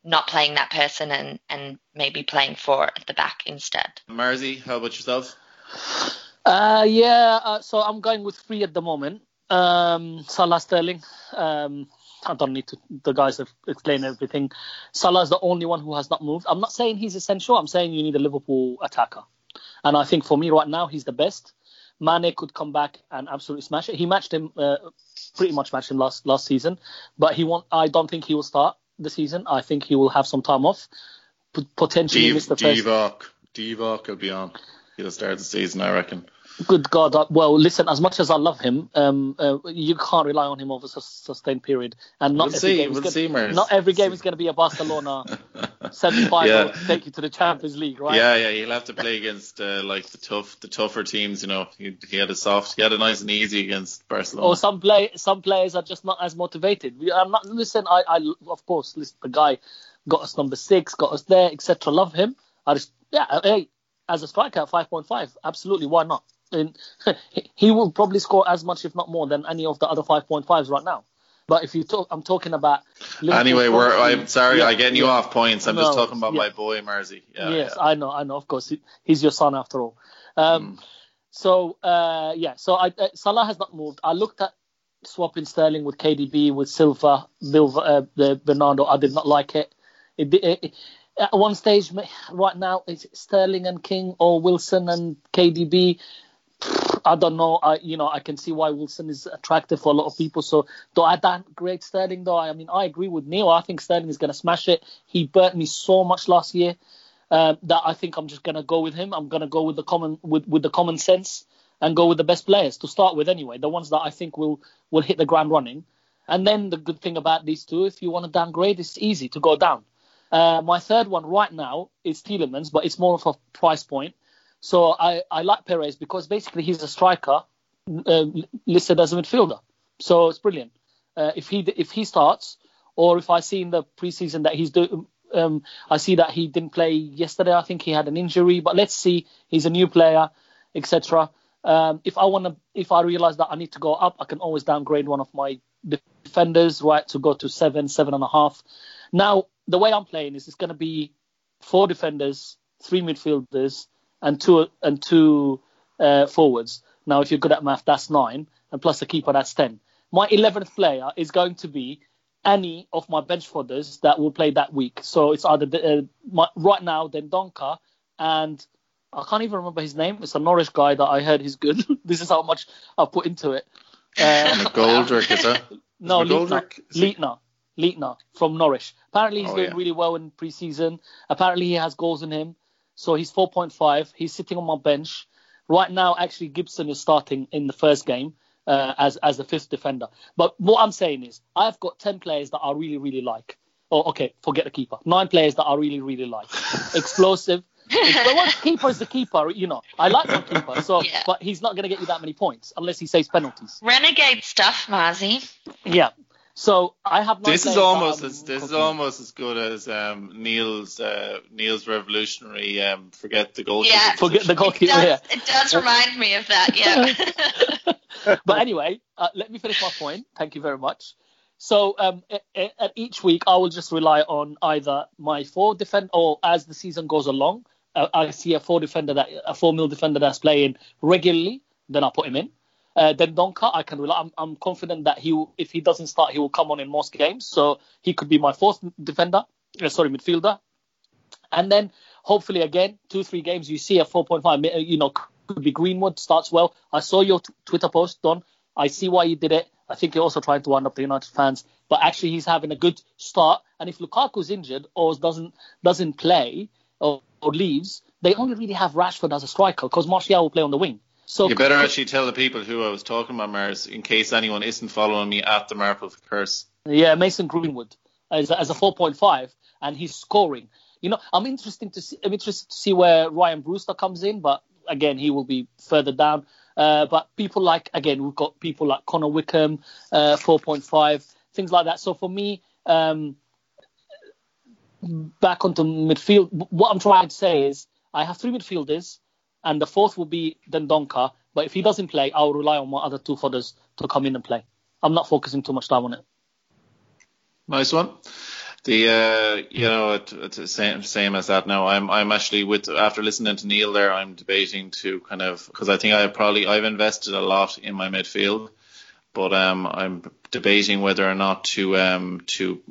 not playing that person and, and maybe playing four at the back instead. Marzi, how about yourself? Uh, yeah, uh, so I'm going with three at the moment. Um, Salah Sterling. Um, I don't need to. The guys have explained everything. Salah is the only one who has not moved. I'm not saying he's essential. I'm saying you need a Liverpool attacker, and I think for me right now he's the best. Mane could come back and absolutely smash it. He matched him, uh, pretty much matched him last last season, but he won't. I don't think he will start the season. I think he will have some time off, potentially Div- miss the first. Divock. Divock will be on. He'll start the season, I reckon. Good God! uh, Well, listen. As much as I love him, um, uh, you can't rely on him over a sustained period. And not We'll every see, game is we'll gonna- see, Not every game is going to be a Barcelona semi-final Yeah. to take you to the Champions League, right? Yeah, yeah, he'll have to play against uh, like the tough, the tougher teams. You know, he, he had a soft, he had a nice and easy against Barcelona. Or some play, some players are just not as motivated. We- I'm not. Listen, I, I of course, listen, the guy got us number six, got us there, etc. Love him. I just, yeah, hey, as a striker at 5.5, absolutely, why not? And he will probably score as much, if not more, than any of the other 5.5s right now. But if you talk, I'm talking about. Liverpool anyway, we're, I'm sorry, Yeah, I'm getting you yeah. off points. I'm just talking about yeah. my boy Marzi. Yeah, yes. I know, I know. Of course, He- he's your son after all. Um, So uh, yeah, so I, uh, Salah has not moved. I looked at swapping Sterling with KDB with Silva, Bill, uh, the Bernardo. I did not like it. It, it, it. At one stage, right now, it's Sterling and King or Wilson and KDB. I don't know. I you know I can see why Wilson is attractive for a lot of people. So do I downgrade Sterling though? I mean I agree with Neil. I think Sterling is going to smash it. He burnt me so much last year um, that I think I'm just going to go with him. I'm going to go with the common with, with the common sense and go with the best players to start with anyway. The ones that I think will will hit the ground running. And then the good thing about these two, if you want to downgrade, it's easy to go down. Uh, my third one right now is Tielemans, but it's more of a price point. So I, I like Perez because basically he's a striker uh, listed as a midfielder. So it's brilliant. Uh, if he if he starts, or if I see in the preseason that he's doing, um, I see that he didn't play yesterday. I think he had an injury, but let's see. He's a new player, etc. Um, if I want to, if I realize that I need to go up, I can always downgrade one of my defenders, right, to go to seven, seven and a half. Now the way I'm playing is it's going to be four defenders, three midfielders, and two and two uh, forwards. Now, if you're good at math, that's nine, and plus a keeper, that's ten. My eleventh player is going to be any of my bench fodders that will play that week. So it's either uh, my, right now Dendoncker and I can't even remember his name. It's a Norwich guy that I heard he's good. this is how much I've put into it. Um, McGoldrick, is that? no, Is Leitner. McGoldrick- is he- Leitner. Leitner from Norwich. Apparently he's Oh, doing yeah. really well in preseason. Apparently he has goals in him. So he's 4.5. He's sitting on my bench. Right now, actually, Gibson is starting in the first game uh, as as the fifth defender. But what I'm saying is, I've got 10 players that I really, really like. Oh, okay, forget the keeper. Nine players that I really, really like. Explosive. But what keeper is the keeper, you know. I like my keeper, so Yeah. but he's not going to get you that many points unless he saves penalties. Renegade stuff, Marzi. Yeah. So I have nine This is almost as this is almost as good as um, Neil's uh, Neil's revolutionary. Um, forget the goalkeeper. Yeah. Forget the It goalkeeper. does, Yeah. it does remind me of that, yeah. but anyway, uh, let me finish my point. Thank you very much. So um, a- a- at each week, I will just rely on either my four defend or as the season goes along, uh, I see a four defender that a four mil defender that's playing regularly, then I'll put him in. Uh, Dendoncker, I can rely. I'm, I'm confident that he, will, if he doesn't start, he will come on in most games. So he could be my fourth defender, uh, sorry, midfielder. And then hopefully again, two three games, you see a 4.5. You know, could be Greenwood starts well. I saw your t- Twitter post, Don. I see why you did it. I think you're also trying to wind up the United fans, but actually he's having a good start. And if Lukaku's injured or doesn't doesn't play or, or leaves, they only really have Rashford as a striker because Martial will play on the wing. So You better actually tell the people who I was talking about, Mars, in case anyone isn't following me at the Marple Curse. Yeah, Mason Greenwood as a, as a 4.5, and he's scoring. You know, I'm interested to see. I'm interested to see where Ryan Brewster comes in, but again, he will be further down. Uh, but people like again, we've got people like Connor Wickham, uh, 4.5, things like that. So for me, um, back onto midfield. What I'm trying to say is, I have three midfielders, and the fourth will be Dendoncker. But if he doesn't play, I'll rely on my other two fodders to come in and play. I'm not focusing too much time on it. Nice one. The uh, you know it, it's the same same as that. Now I'm I'm actually with after listening to Neil there, I'm debating to kind of because I think I probably I've invested a lot in my midfield, but um I'm debating whether or not to um to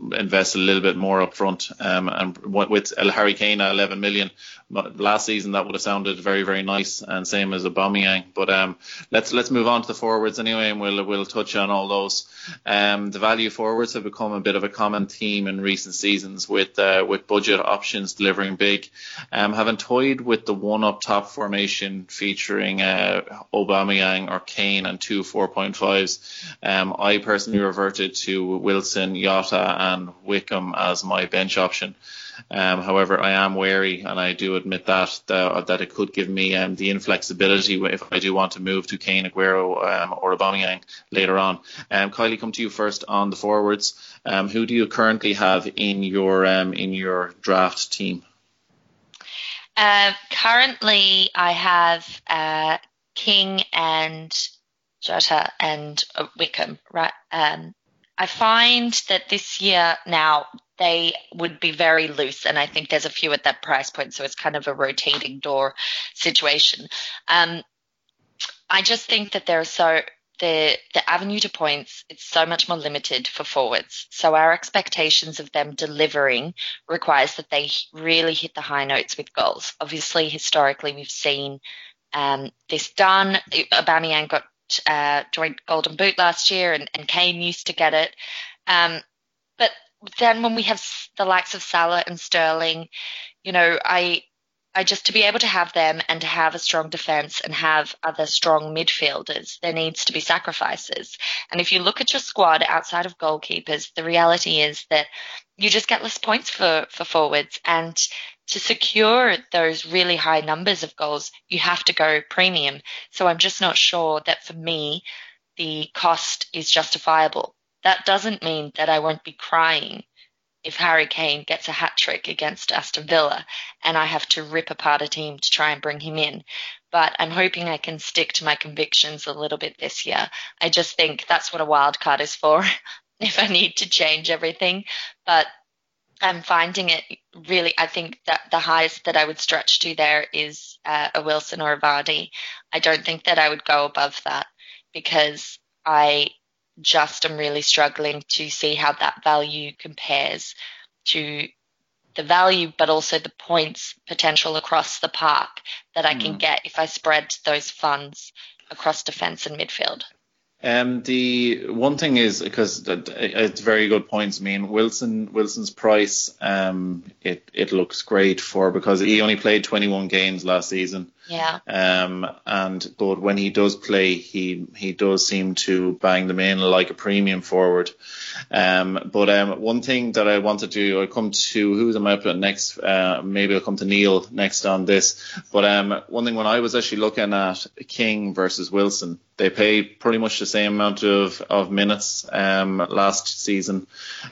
invest a little bit more up front. Um, and with El Harry Kane at 11 million last season, that would have sounded very, very nice, and same as Aubameyang. But um, let's let's move on to the forwards anyway, and we'll we'll touch on all those. Um, the value forwards have become a bit of a common theme in recent seasons, with uh, with budget options delivering big. Um, having toyed with the one up top formation featuring uh, Aubameyang or Kane and two 4.5s, um, I personally reverted to Wilson, Jota, and Wickham as my bench option. Um, however, I am wary, and I do admit that that, that it could give me um, the inflexibility if I do want to move to Kane, Aguero, um, or Aubameyang later on. Um, Kylie, come to you first on the forwards. Um, who do you currently have in your um, in your draft team? Uh, currently, I have uh, King and Jota and uh, Wickham. Right. Um, I find that this year now they would be very loose, and I think there's a few at that price point, so it's kind of a rotating door situation. Um, I just think that there are so the the avenue to points it's so much more limited for forwards. So our expectations of them delivering requires that they really hit the high notes with goals. Obviously, historically, we've seen um, this done. Aubameyang got uh, joint Golden Boot last year, and, and Kane used to get it. Um, but then when we have the likes of Salah and Sterling, you know, I I just to be able to have them and to have a strong defense and have other strong midfielders, there needs to be sacrifices. And if you look at your squad outside of goalkeepers, the reality is that you just get less points for, for forwards. And to secure those really high numbers of goals, you have to go premium. So I'm just not sure that for me, the cost is justifiable. That doesn't mean that I won't be crying if Harry Kane gets a hat trick against Aston Villa and I have to rip apart a team to try and bring him in. But I'm hoping I can stick to my convictions a little bit this year. I just think that's what a wild card is for if I need to change everything. But I'm finding it really, I think that the highest that I would stretch to there is uh, a Wilson or a Vardy. I don't think that I would go above that because I just am really struggling to see how that value compares to the value, but also the points potential across the park that I can get if I spread those funds across defence and midfield. Um, the one thing is because it's very good points. I mean, Wilson Wilson's price, um, it it looks great for because he only played 21 games last season. Yeah. Um, and but when he does play, he he does seem to bang them in like a premium forward. Um, but um, one thing that I wanted to I'll come to who's am I next? Uh, maybe I'll come to Neil next on this. But um, one thing when I was actually looking at King versus Wilson, they played pretty much the same amount of, of minutes um, last season.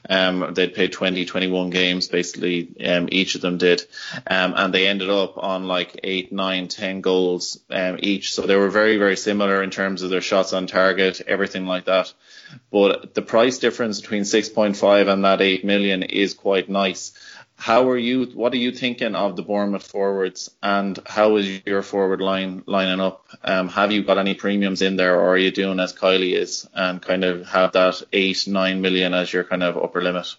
Um, they'd played 20, 21 games basically. Um, each of them did, um, and they ended up on like eight, nine, ten goals um, each. So they were very, very similar in terms of their shots on target, everything like that. But the price difference between 6.5 and that 8 million is quite nice. How are you? What are you thinking of the Bournemouth forwards, and how is your forward line lining up? Um, have you got any premiums in there, or are you doing as Kylie is and kind of have that eight nine million as your kind of upper limit?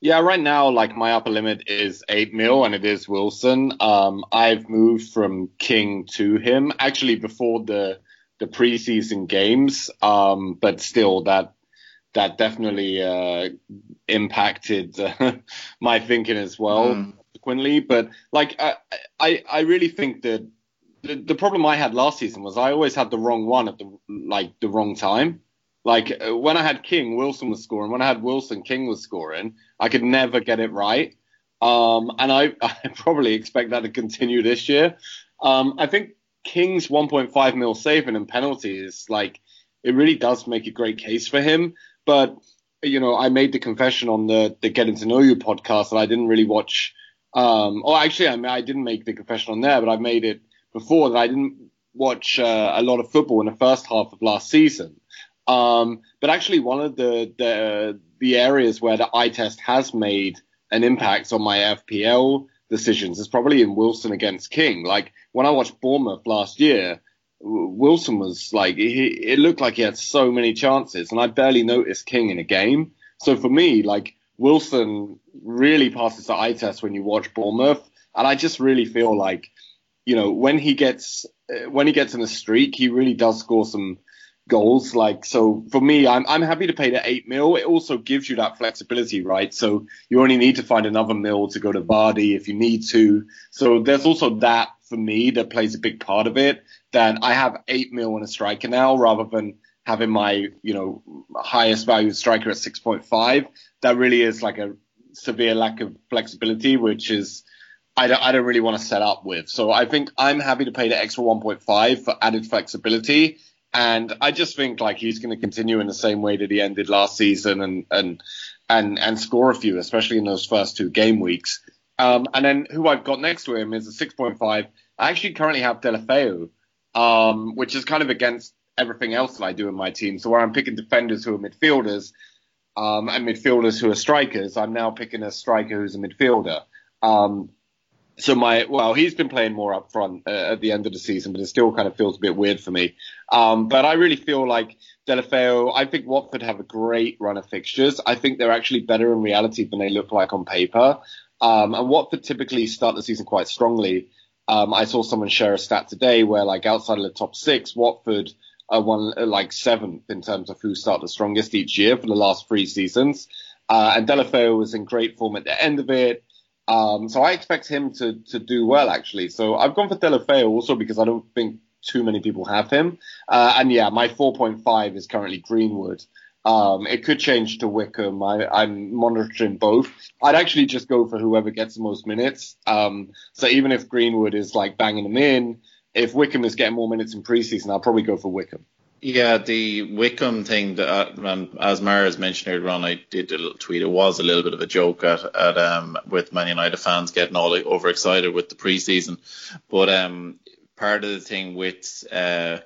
Yeah, right now, like my upper limit is eight mil, and it is Wilson. Um, I've moved from King to him actually before the the preseason games, um, but still that that definitely uh, impacted uh, my thinking as well, Mm. But like, I, I, I really think that the, the problem I had last season was I always had the wrong one at the like the wrong time. Like uh, when I had King, Wilson was scoring. When I had Wilson, King was scoring. I could never get it right. Um, and I, I probably expect that to continue this year. Um, I think King's 1.5 mil saving and penalties, like, it really does make a great case for him. But, you know, I made the confession on the, the Getting to Know You podcast that I didn't really watch. Um, or actually, I, mean, I didn't make the confession on there, but I made it before that I didn't watch uh, a lot of football in the first half of last season. Um, but actually, one of the, the the areas where the eye test has made an impact on my FPL decisions is probably in Wilson against King. Like when I watched Bournemouth last year, Wilson was like he, it looked like he had so many chances, and I barely noticed King in a game. So for me, like Wilson really passes the eye test when you watch Bournemouth, and I just really feel like you know when he gets when he gets in a streak, he really does score some goals. Like so, for me, I'm I'm happy to pay the eight mil. It also gives you that flexibility, right? So you only need to find another mil to go to Vardy if you need to. So there's also that for me that plays a big part of it. That I have eight mil in a striker now rather than having my you know highest value striker at 6.5. That really is like a severe lack of flexibility, which is. I don't, I don't really want to set up with. So I think I'm happy to pay the extra 1.5 for added flexibility. And I just think like he's going to continue in the same way that he ended last season and, and, and, and score a few, especially in those first two game weeks. Um, and then who I've got next to him is a 6.5. I actually currently have Deulofeu, um, which is kind of against everything else that I do in my team. So where I'm picking defenders who are midfielders, um, and midfielders who are strikers, I'm now picking a striker who's a midfielder. Um, so my well, he's been playing more up front uh, at the end of the season, but it still kind of feels a bit weird for me. Um, but I really feel like Deulofeu. I think Watford have a great run of fixtures. I think they're actually better in reality than they look like on paper. Um, and Watford typically start the season quite strongly. Um, I saw someone share a stat today where like outside of the top six, Watford are one uh, like seventh in terms of who start the strongest each year for the last three seasons. Uh, and Deulofeu was in great form at the end of it. Um, so I expect him to to do well actually. So I've gone for Deulofeu also because I don't think too many people have him. Uh, and yeah, my 4.5 is currently Greenwood. Um, it could change to Wickham. I, I'm monitoring both. I'd actually just go for whoever gets the most minutes. Um, so even if Greenwood is like banging them in, if Wickham is getting more minutes in preseason, I'll probably go for Wickham. Yeah, the Wickham thing, that, uh, as Mara's mentioned earlier on, I did a little tweet. It was a little bit of a joke at, at um, with Man United fans getting all overexcited with the preseason. But um, part of the thing with uh,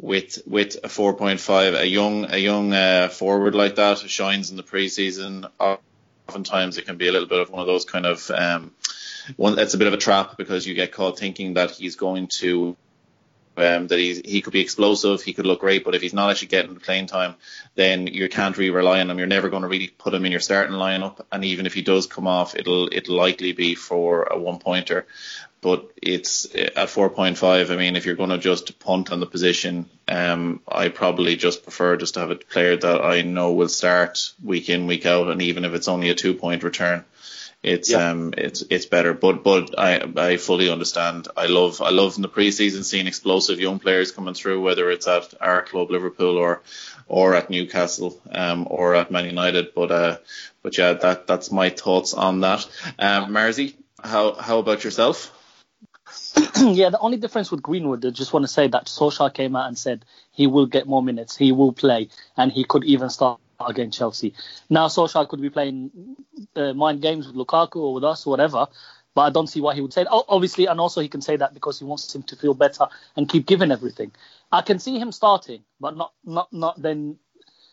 with with a 4.5, a young a young uh, forward like that shines in the preseason, oftentimes it can be a little bit of one of those kind of um, one. It's a bit of a trap because you get caught thinking that he's going to um, that he's, he could be explosive, he could look great, but if he's not actually getting the playing time, then you can't really rely on him. You're never going to really put him in your starting lineup, and even if he does come off, it'll it'll likely be for a one pointer. But it's at 4.5. I mean, if you're going to just punt on the position, um, I probably just prefer just to have a player that I know will start week in week out, and even if it's only a two point return, it's Yeah. um it's it's better. But but I I fully understand. I love I love in the preseason seeing explosive young players coming through, whether it's at our club Liverpool or or at Newcastle um or at Man United. But uh but yeah, that that's my thoughts on that. Um, Marzi, how how about yourself? yeah, the only difference with Greenwood, I just want to say that Solskjaer came out and said he will get more minutes, he will play, and he could even start against Chelsea. Now Solskjaer could be playing uh, mind games with Lukaku or with us or whatever, but I don't see why he would say that. Oh, obviously, and also he can say that because he wants him to feel better and keep giving everything. I can see him starting, but not not not then.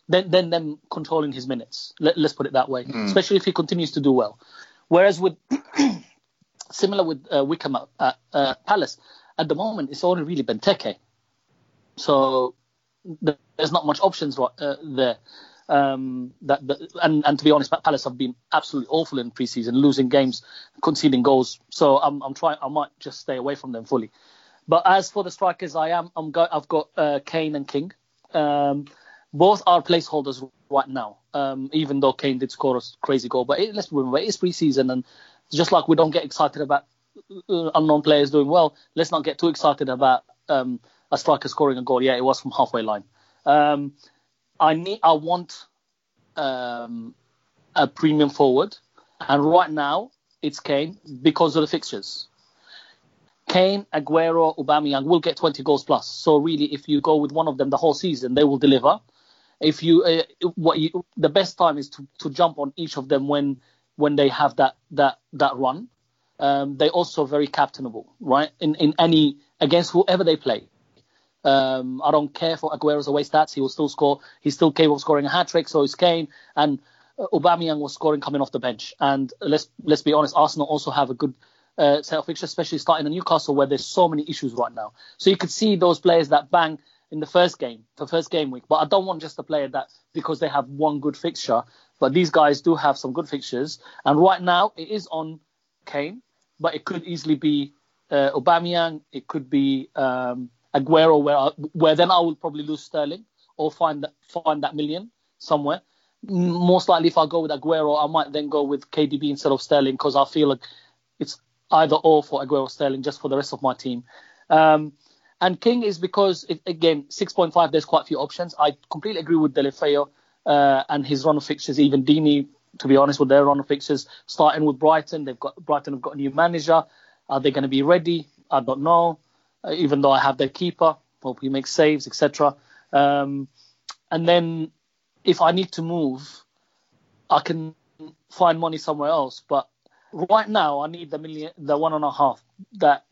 Then, then them controlling his minutes. Let, let's put it that way. Especially if he continues to do well. Whereas with similar with uh, Wickham at at, uh, Palace. At the moment, it's only really Benteke, so there's not much options right, uh, there. Um, that, that and, and to be honest, Palace have been absolutely awful in preseason, losing games, conceding goals. So I'm, I'm trying. I might just stay away from them fully. But as for the strikers, I am. I'm go, I've got uh, Kane and King. Um, both are placeholders right now. Um, even though Kane did score a crazy goal, but it, let's remember it's preseason, and just like we don't get excited about uh, unknown players doing well, let's not get too excited about um, a striker scoring a goal. Yeah, it was from halfway line. Um, I need. I want um, a premium forward, and right now it's Kane because of the fixtures. Kane, Aguero, Aubameyang will get 20 goals plus. So really, if you go with one of them the whole season, they will deliver. If you, uh, what you, the best time is to, to jump on each of them when when they have that that that run. Um, they're also very captainable, right? In in any against whoever they play. Um, I don't care for Aguero's away stats; he will still score. He's still capable of scoring a hat trick. So is Kane, and Aubameyang was scoring coming off the bench. And let's let's be honest, Arsenal also have a good uh, set of fixtures, especially starting in Newcastle where there's so many issues right now. So you could see those players that bang in the first game, the first game week. But I don't want just a player that because they have one good fixture. But these guys do have some good fixtures, and right now it is on Kane, but it could easily be uh, Aubameyang. It could be um, Aguero, where where then I will probably lose Sterling or find that find that million somewhere. Most likely, if I go with Aguero, I might then go with KDB instead of Sterling because I feel like it's either or for Aguero or Sterling just for the rest of my team. Um, and King is because it, again 6.5. There's quite a few options. I completely agree with Deulofeu uh, and his run of fixtures. Even Deeney, to be honest, with their run of fixtures, starting with Brighton, they've got Brighton have got a new manager. Are they going to be ready? I don't know. Uh, even though I have their keeper, hope he makes saves, etc. Um, and then if I need to move, I can find money somewhere else. But right now, I need the million, the one and a half that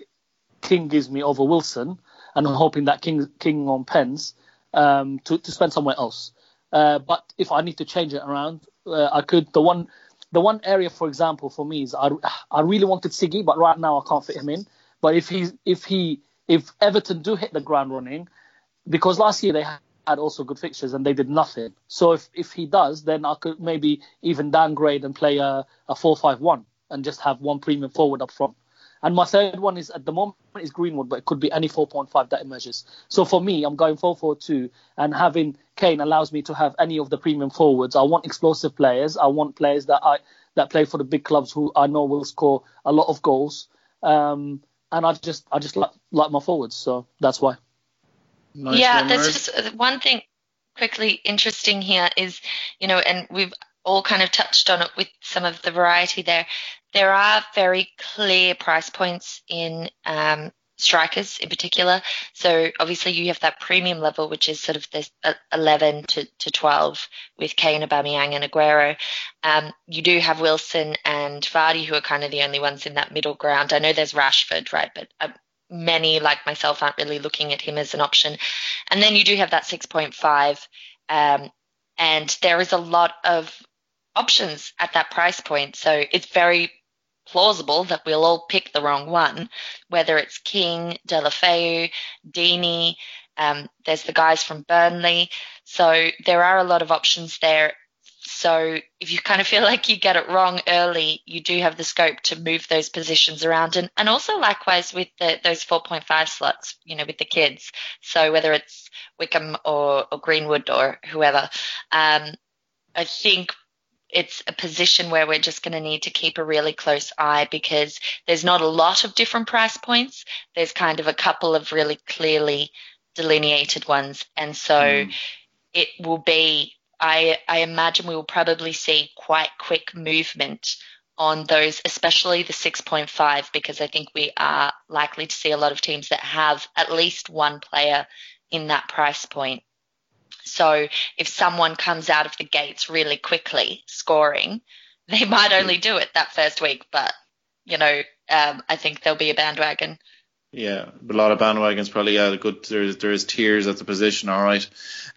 King gives me over Wilson, and I'm hoping that King King on pens um, to to spend somewhere else. Uh, but if I need to change it around, uh, I could. The one the one area, for example, for me is I, I really wanted Siggy, but right now I can't fit him in. But if he if he if Everton do hit the ground running, because last year they had also good fixtures and they did nothing. So if if he does, then I could maybe even downgrade and play a a four five one and just have one premium forward up front. And my third one is at the moment is Greenwood, but it could be any 4.5 that emerges. So for me, I'm going 4-4-2, and having Kane allows me to have any of the premium forwards. I want explosive players. I want players that I that play for the big clubs who I know will score a lot of goals. Um, and I just I just like like my forwards, so that's why. Nice yeah, one, there's just uh, one thing quickly interesting here is, you know, and we've all kind of touched on it with some of the variety there. There are very clear price points in um, strikers in particular. So obviously you have that premium level, which is sort of this uh, 11 to, to 12 with Kane, Aubameyang and Aguero. Um, you do have Wilson and Vardy who are kind of the only ones in that middle ground. I know there's Rashford, right? But uh, many like myself aren't really looking at him as an option. And then you do have that 6.5. Um, and there is a lot of options at that price point. So it's very plausible that we'll all pick the wrong one, whether it's King, Deulofeu, Deeney, um, there's the guys from Burnley. So there are a lot of options there. So if you kind of feel like you get it wrong early, you do have the scope to move those positions around. And, and also likewise with the, those 4.5 slots, you know, with the kids. So whether it's Wickham or, or Greenwood or whoever, um, I think it's a position where we're just going to need to keep a really close eye because there's not a lot of different price points. There's kind of a couple of really clearly delineated ones. And so mm. it will be, I, I imagine we will probably see quite quick movement on those, especially the 6.5, because I think we are likely to see a lot of teams that have at least one player in that price point. So if someone comes out of the gates really quickly scoring, they might only do it that first week, but you know, um, I think there'll be a bandwagon yeah, a lot of bandwagons probably. Yeah, good. There's there's tiers at the position. All right.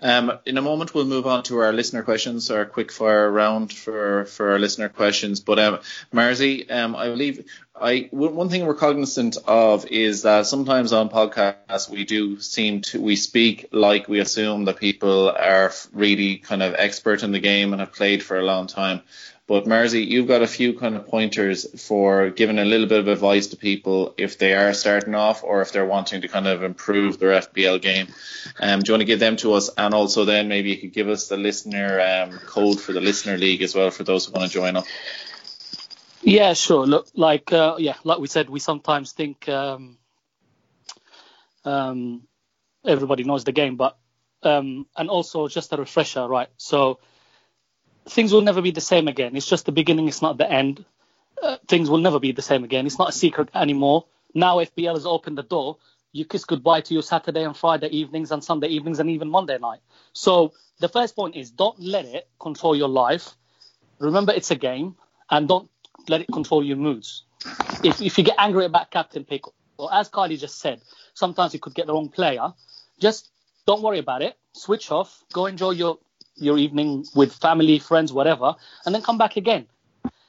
Um, in a moment we'll move on to our listener questions, our quick fire round for for our listener questions. But um, Marzi, um, I believe I one thing we're cognizant of is that sometimes on podcasts we do seem to we speak like we assume that people are really kind of expert in the game and have played for a long time. But Marzi, you've got a few kind of pointers for giving a little bit of advice to people if they are starting off or if they're wanting to kind of improve their FPL game. Um, do you want to give them to us? And also then maybe you could give us the listener um, code for the listener league as well for those who want to join up. Yeah, sure. Look, like uh, yeah, like we said, we sometimes think um, um, everybody knows the game, but um, and also just a refresher, right? So things will never be the same again. It's just the beginning, it's not the end. Uh, things will never be the same again. It's not a secret anymore. Now FPL has opened the door. You kiss goodbye to your Saturday and Friday evenings and Sunday evenings and even Monday night. So the first point is don't let it control your life. Remember, it's a game, and don't let it control your moods. If, if you get angry about captain pick, or as Kylie just said, sometimes you could get the wrong player. Just don't worry about it. Switch off. Go enjoy your your evening with family, friends, whatever, and then come back again.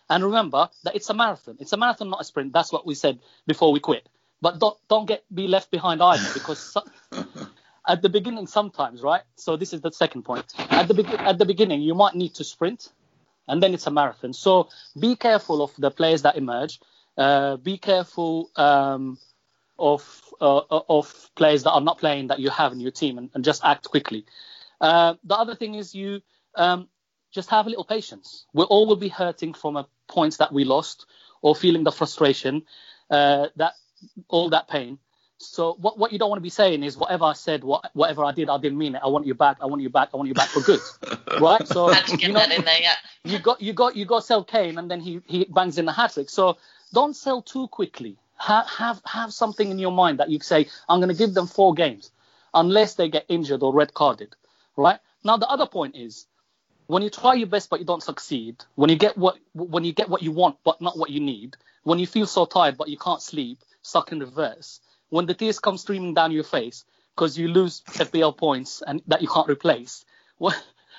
And remember that it's a marathon. It's a marathon, not a sprint. That's what we said before we quit. But don't don't get be left behind either, because so, at the beginning sometimes, right? So this is the second point. At the be- at the beginning, you might need to sprint, and then it's a marathon. So be careful of the players that emerge. Uh, be careful um, of uh, of players that are not playing that you have in your team, and, and just act quickly. Uh, the other thing is you um, just have a little patience. We all will be hurting from a points that we lost or feeling the frustration, uh, that all that pain. So what, what you don't want to be saying is whatever I said, what, whatever I did, I didn't mean it. I want you back. I want you back. I want you back for good, right? So you, know, there, yeah. you got you got you got sell Kane and then he he bangs in the hat trick. So don't sell too quickly. Have have have something in your mind that you say I'm going to give them four games, unless they get injured or red carded right? Now the other point is when you try your best but you don't succeed, when you get what when you get what you want but not what you need, when you feel so tired but you can't sleep, suck in reverse, when the tears come streaming down your face because you lose FPL points and that you can't replace,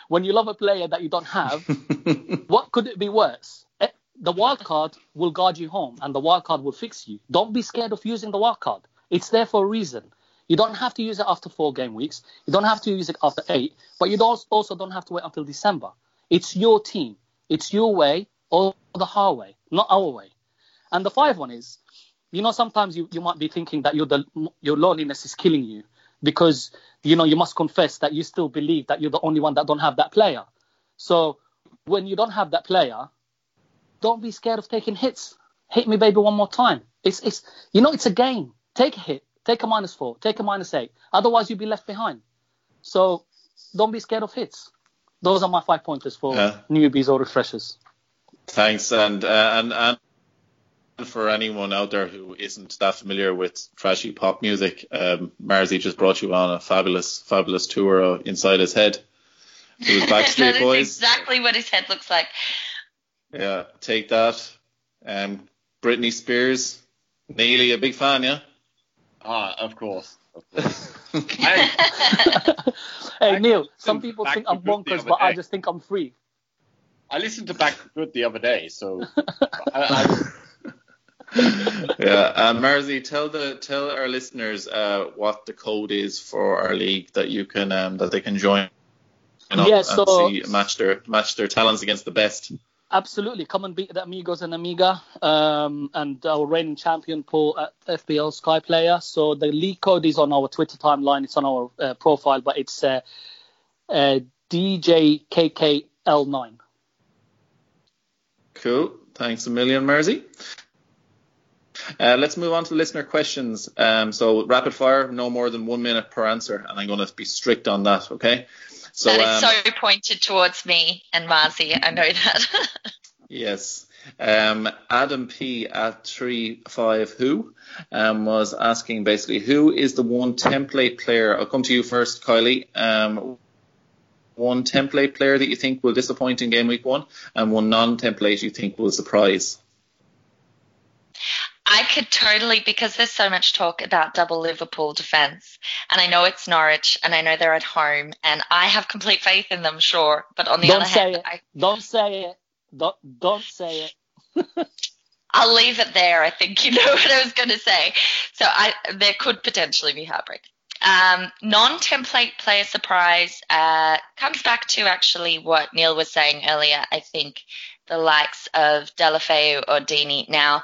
when you love a player that you don't have, what could it be worse? Eh, the wild card will guard you home and the wild card will fix you. Don't be scared of using the wild card. It's there for a reason. You don't have to use it after four game weeks. You don't have to use it after eight, but you also don't have to wait until December. It's your team. It's your way or the hard way, not our way. And the five one is, you know, sometimes you, you might be thinking that the, your loneliness is killing you because, you know, you must confess that you still believe that you're the only one that don't have that player. So when you don't have that player, don't be scared of taking hits. Hit me, baby, one more time. It's, it's, you know, it's a game. Take a hit. Take a minus four. Take a minus eight. Otherwise, you'll be left behind. So don't be scared of hits. Those are my five pointers for yeah. newbies or refreshers. Thanks, and uh, and and for anyone out there who isn't that familiar with trashy pop music, um, Marzi just brought you on a fabulous, fabulous tour inside his head. It was Backstreet that Boys. exactly what his head looks like. Yeah, take that. Um, Britney Spears. Nearly a big fan, yeah. Ah, of course. Of course. hey Neil, some people think I'm bonkers, but day. I just think I'm free. I listened to Back for Good the other day, so. I, I... yeah, uh, Marzi, tell the tell our listeners uh, what the code is for our league that you can um, that they can join. yeah, so see, match their match their talents against the best. Absolutely. Come and beat the Amigos and Amiga um, and our reigning champion, Paul, at FPL Sky Player. So the league code is on our Twitter timeline. It's on our uh, profile, but it's uh, uh, DJKKL9. Cool. Thanks a million, Marzi. Uh, let's move on to listener questions. Um, so rapid fire, no more than one minute per answer, and I'm going to be strict on that. Okay. So that is um, so pointed towards me and Marzi. I know that. yes. Um, Adam P at three five who um, was asking basically who is the one template player. I'll come to you first, Kylie. Um, one template player that you think will disappoint in game week one, and one non-template you think will surprise. I could totally because there's so much talk about double Liverpool defense, and I know it's Norwich, and I know they're at home, and I have complete faith in them, sure. But on the don't other say hand, it. I, don't say it. Don't don't say it. I'll leave it there. I think you know what I was going to say. So I there could potentially be heartbreak. Um, non-template player surprise uh, comes back to actually what Neil was saying earlier. I think the likes of Deulofeu or Deeney now,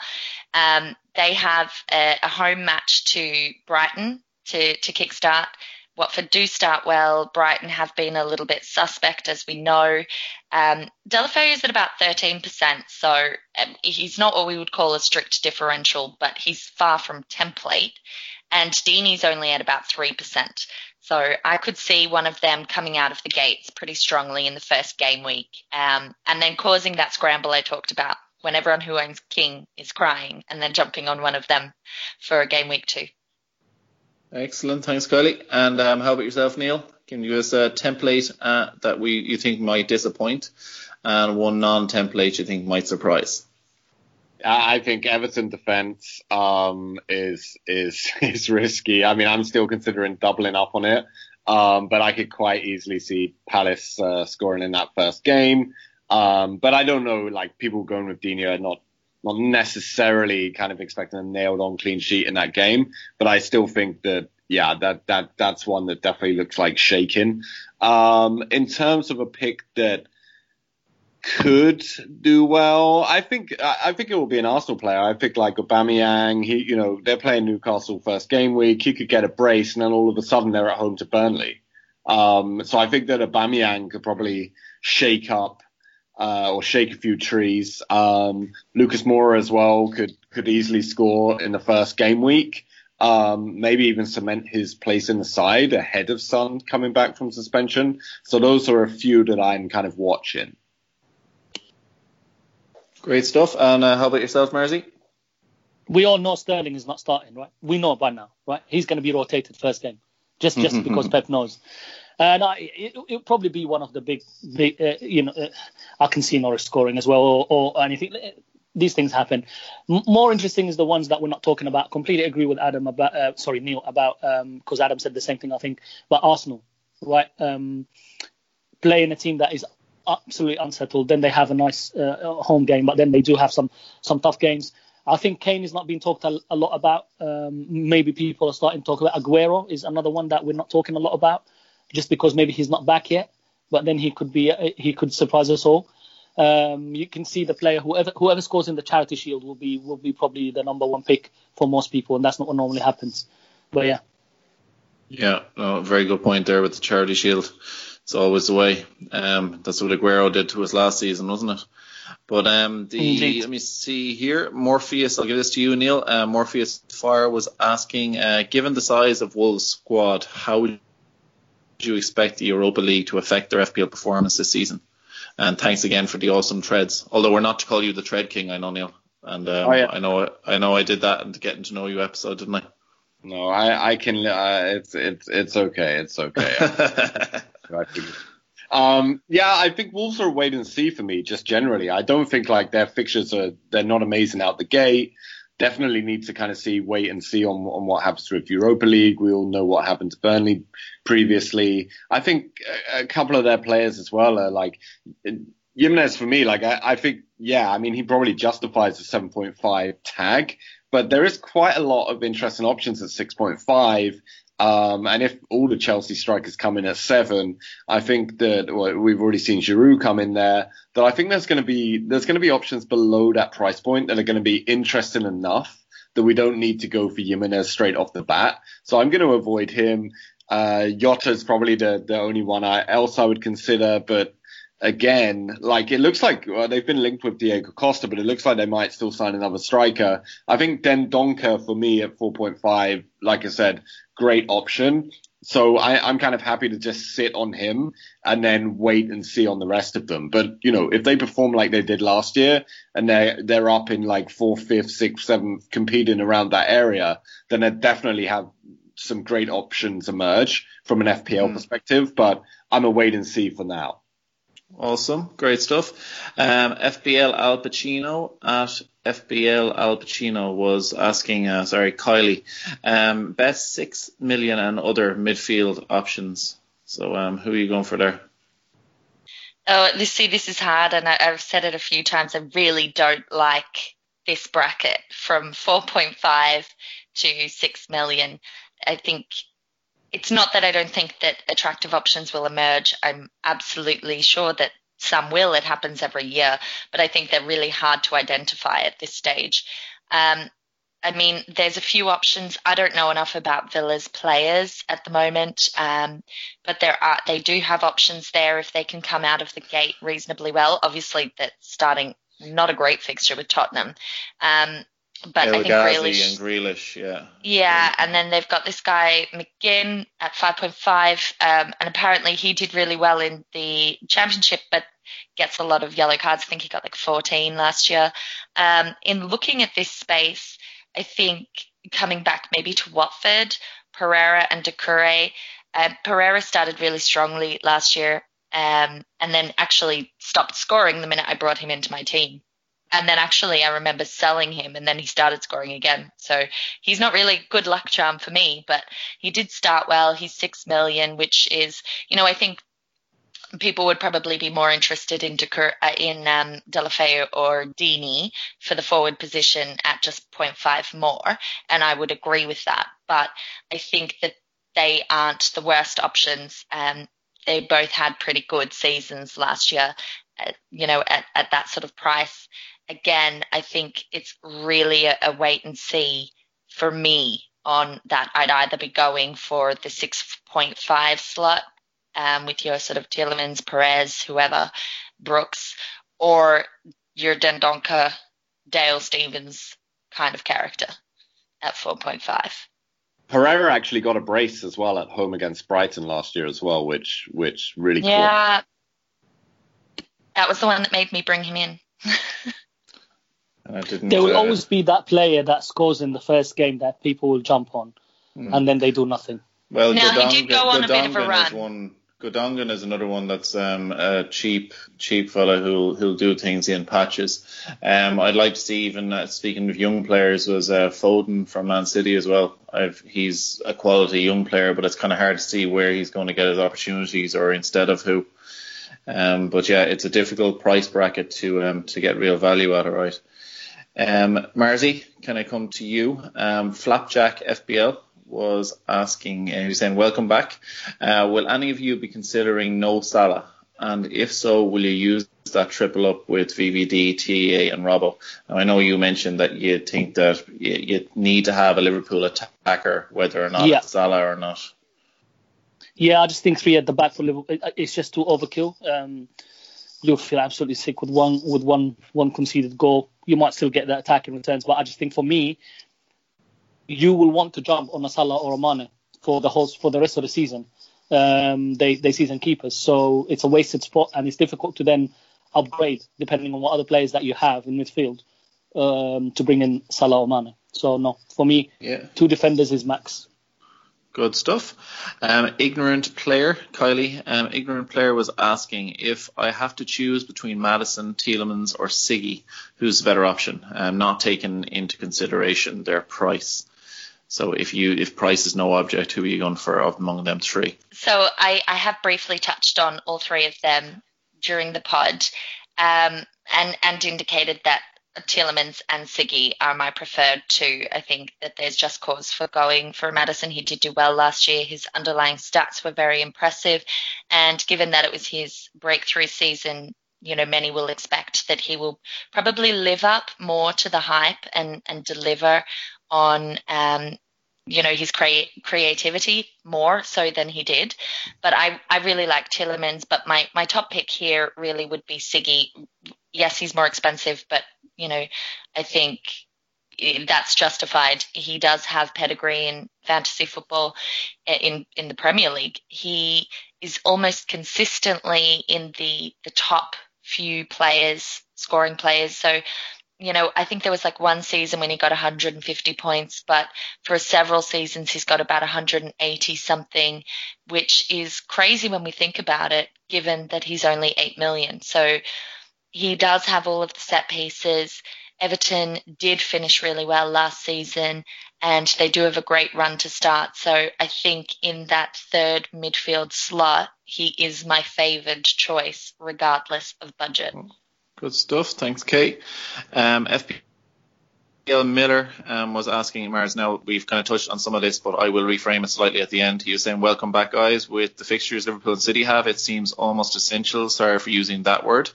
um, they have a, a, home match to Brighton to, to kickstart. Watford do start well. Brighton have been a little bit suspect, as we know. Um, is at about 13%, so um, he's not what we would call a strict differential, but he's far from template and Deeney's only at about 3%. So I could see one of them coming out of the gates pretty strongly in the first game week um, and then causing that scramble I talked about when everyone who owns King is crying and then jumping on one of them for a game week two. Excellent. Thanks, Kylie. And um, how about yourself, Neil? Can you give us a template uh, that we you think might disappoint and one non-template you think might surprise? I think Everton defense um, is is is risky. I mean, I'm still considering doubling up on it, um, but I could quite easily see Palace uh, scoring in that first game. Um, but I don't know, like people going with Dino are not not necessarily kind of expecting a nailed on clean sheet in that game, but I still think that yeah, that that that's one that definitely looks like shaking. Um, in terms of a pick that could do well. I think I think it will be an Arsenal player. I think like Aubameyang. He, you know, they're playing Newcastle first game week. He could get a brace, and then all of a sudden they're at home to Burnley. Um, so I think that Aubameyang could probably shake up uh, or shake a few trees. Um, Lucas Moura as well could could easily score in the first game week. Um, maybe even cement his place in the side ahead of Son coming back from suspension. So those are a few that I'm kind of watching. Great stuff. And uh, how about yourself, Marzi? We all know Sterling is not starting, right? We know by now, right? He's going to be rotated first game, just just because Pep knows. And I, it, will probably be one of the big, big uh, you know, uh, I can see Norris scoring as well, or, or anything. These things happen. M- more interesting is the ones that we're not talking about. Completely agree with Adam about, uh, sorry, Neil about, because um, Adam said the same thing, I think, but Arsenal, right? Um, playing a team that is absolutely unsettled. Then they have a nice uh, home game, but then they do have some some tough games. I think Kane is not being talked a, a lot about. Um, maybe people are starting to talk about Aguero is another one that we're not talking a lot about, just because maybe he's not back yet. But then he could be he could surprise us all. Um, you can see the player whoever whoever scores in the Charity Shield will be will be probably the number one pick for most people, and that's not what normally happens. But yeah. Yeah, no, very good point there with the Charity Shield it's always the way. Um, that's what Aguero did to us last season, wasn't it? But um, the Indeed. let me see here. Morpheus, I'll give this to you, Neil. Uh, Morpheus Fire was asking, uh, given the size of Wolves' squad, how would you expect the Europa League to affect their FPL performance this season? And thanks again for the awesome treads. Although we're not to call you the Tread King, I know Neil, and um, oh, yeah. I know I know I did that in the getting to know you episode, didn't I? No, I I can. Uh, it's it's it's okay. It's okay. Um, yeah, I think Wolves are wait and see for me, just generally. I don't think like their fixtures are they're not amazing out the gate. Definitely need to kind of see, wait and see on on what happens with Europa League. We all know what happened to Burnley previously. I think a, a couple of their players as well are like Jimenez for me. Like I, I think, yeah, I mean he probably justifies the 7.5 tag, but there is quite a lot of interesting options at 6.5 um, and if all the Chelsea strikers come in at seven, I think that well, we've already seen Giroud come in there. That I think there's going to be there's going to be options below that price point that are going to be interesting enough that we don't need to go for Jimenez straight off the bat. So I'm going to avoid him. Uh, Jota is probably the the only one I, else I would consider, but again, like it looks like well, they've been linked with Diego Costa, but it looks like they might still sign another striker. I think Dendoncker for me at 4.5, like I said, great option. So I, I'm kind of happy to just sit on him and then wait and see on the rest of them. But you know, if they perform like they did last year and they they're up in like fourth, fifth, sixth, seventh, competing around that area, then they definitely have some great options emerge from an FPL Mm. perspective. But I'm a wait and see for now. Awesome, great stuff. Um, FPL Al Pacino at FPL Al Pacino was asking, uh, sorry, Kylie, um, best six million and other midfield options. So, um, who are you going for there? Oh, this, see, this is hard, and I, I've said it a few times. I really don't like this bracket from 4.5 to 6 million. I think it's not that I don't think that attractive options will emerge. I'm absolutely sure that some will. It happens every year, but I think they're really hard to identify at this stage. Um, I mean, there's a few options. I don't know enough about Villa's players at the moment, um, but there are they do have options there if they can come out of the gate reasonably well. Obviously, that's starting not a great fixture with Tottenham, um, but El I think Grealish, and Grealish, yeah. yeah, and then they've got this guy McGinn at 5.5, um, and apparently he did really well in the championship, but gets a lot of yellow cards. I think he got like 14 last year. Um, in looking at this space, I think coming back maybe to Watford, Pereyra and Doucouré. Uh, Pereyra started really strongly last year, um, and then actually stopped scoring the minute I brought him into my team. And then actually, I remember selling him, and then he started scoring again. So he's not really good luck charm for me, but he did start well. He's six million, which is, you know, I think people would probably be more interested in Doucouré, uh, in um, Deulofeu or Deeney for the forward position at just 0.5 more, and I would agree with that. But I think that they aren't the worst options. Um, they both had pretty good seasons last year, uh, you know, at, at that sort of price. Again, I think it's really a, a wait and see for me on that. I'd either be going for the 6.5 slot um, with your sort of Tielemans, Perez, whoever, Brooks, or your Dendoncker, Dale Stephens kind of character at 4.5. Pereyra actually got a brace as well at home against Brighton last year as well, which which really cool. Yeah. That was the one that made me bring him in. And I didn't. There will uh, always be that player that scores in the first game that people will jump on, and then they do nothing. Well, Now, he did go on a bit of a Godongan is one. Godongan is another one that's um, a cheap, cheap fella who'll who'll do things in patches. Um, I'd like to see even uh, speaking of young players was uh, Foden from Man City as well. I've, he's a quality young player, but it's kind of hard to see where he's going to get his opportunities or instead of who. Um, but yeah, it's a difficult price bracket to um, to get real value out of, right? Um, Marzi, can I come to you? Um, Flapjack FPL was asking, uh, he was saying, welcome back. Uh, will any of you be considering no Salah? And if so, will you use that triple up with VVD, TAA, and Robbo? Now, I know you mentioned that you think that you, you need to have a Liverpool attacker, whether or not Yeah. it's Salah or not. Yeah, I just think three at the back for Liverpool. it- It's just too overkill. Um, you'll feel absolutely sick with one with one one conceded goal. You might still get the attacking returns, but I just think for me, you will want to jump on a Salah or a Mane for the whole for the rest of the season. Um, they they season keepers, so it's a wasted spot, and it's difficult to then upgrade depending on what other players that you have in midfield um, to bring in Salah or Mane. So no, for me, Yeah. two defenders is max. Good stuff. Um, ignorant player, Kylie. Um, ignorant player was asking if I have to choose between Maddison, Tielemans, or Siggy, who's the better option? Um, not taking into consideration their price. So if you if price is no object, who are you going for among them three? So I, I have briefly touched on all three of them during the pod, um, and and indicated that Tielemans and Siggy are my preferred two. I think that there's just cause for going for Maddison. He did do well last year. His underlying stats were very impressive, and given that it was his breakthrough season. You know, many will expect that he will probably live up more to the hype and, and deliver on um, you know his crea- creativity more so than he did. But I I really like Tielemans. But my my top pick here really would be Siggy. Yes, he's more expensive, but you know I think that's justified. He does have pedigree in fantasy football eh, in in the Premier League. He is almost consistently in the the top few players, scoring players. So you know, I think there was like one season when he got 150 points, but for several seasons he's got about 180 something, which is crazy when we think about it, given that he's only 8 million. So he does have all of the set pieces. Everton did finish really well last season and they do have a great run to start. So I think in that third midfield slot, he is my favoured choice, regardless of budget. Good stuff. Thanks, Kate. Um, FPL Miller um, was asking Mars. Now we've kind of touched on some of this, but I will reframe it slightly at the end. He was saying, "Welcome back, guys. With the fixtures Liverpool and City have, it seems almost essential. Sorry for using that word."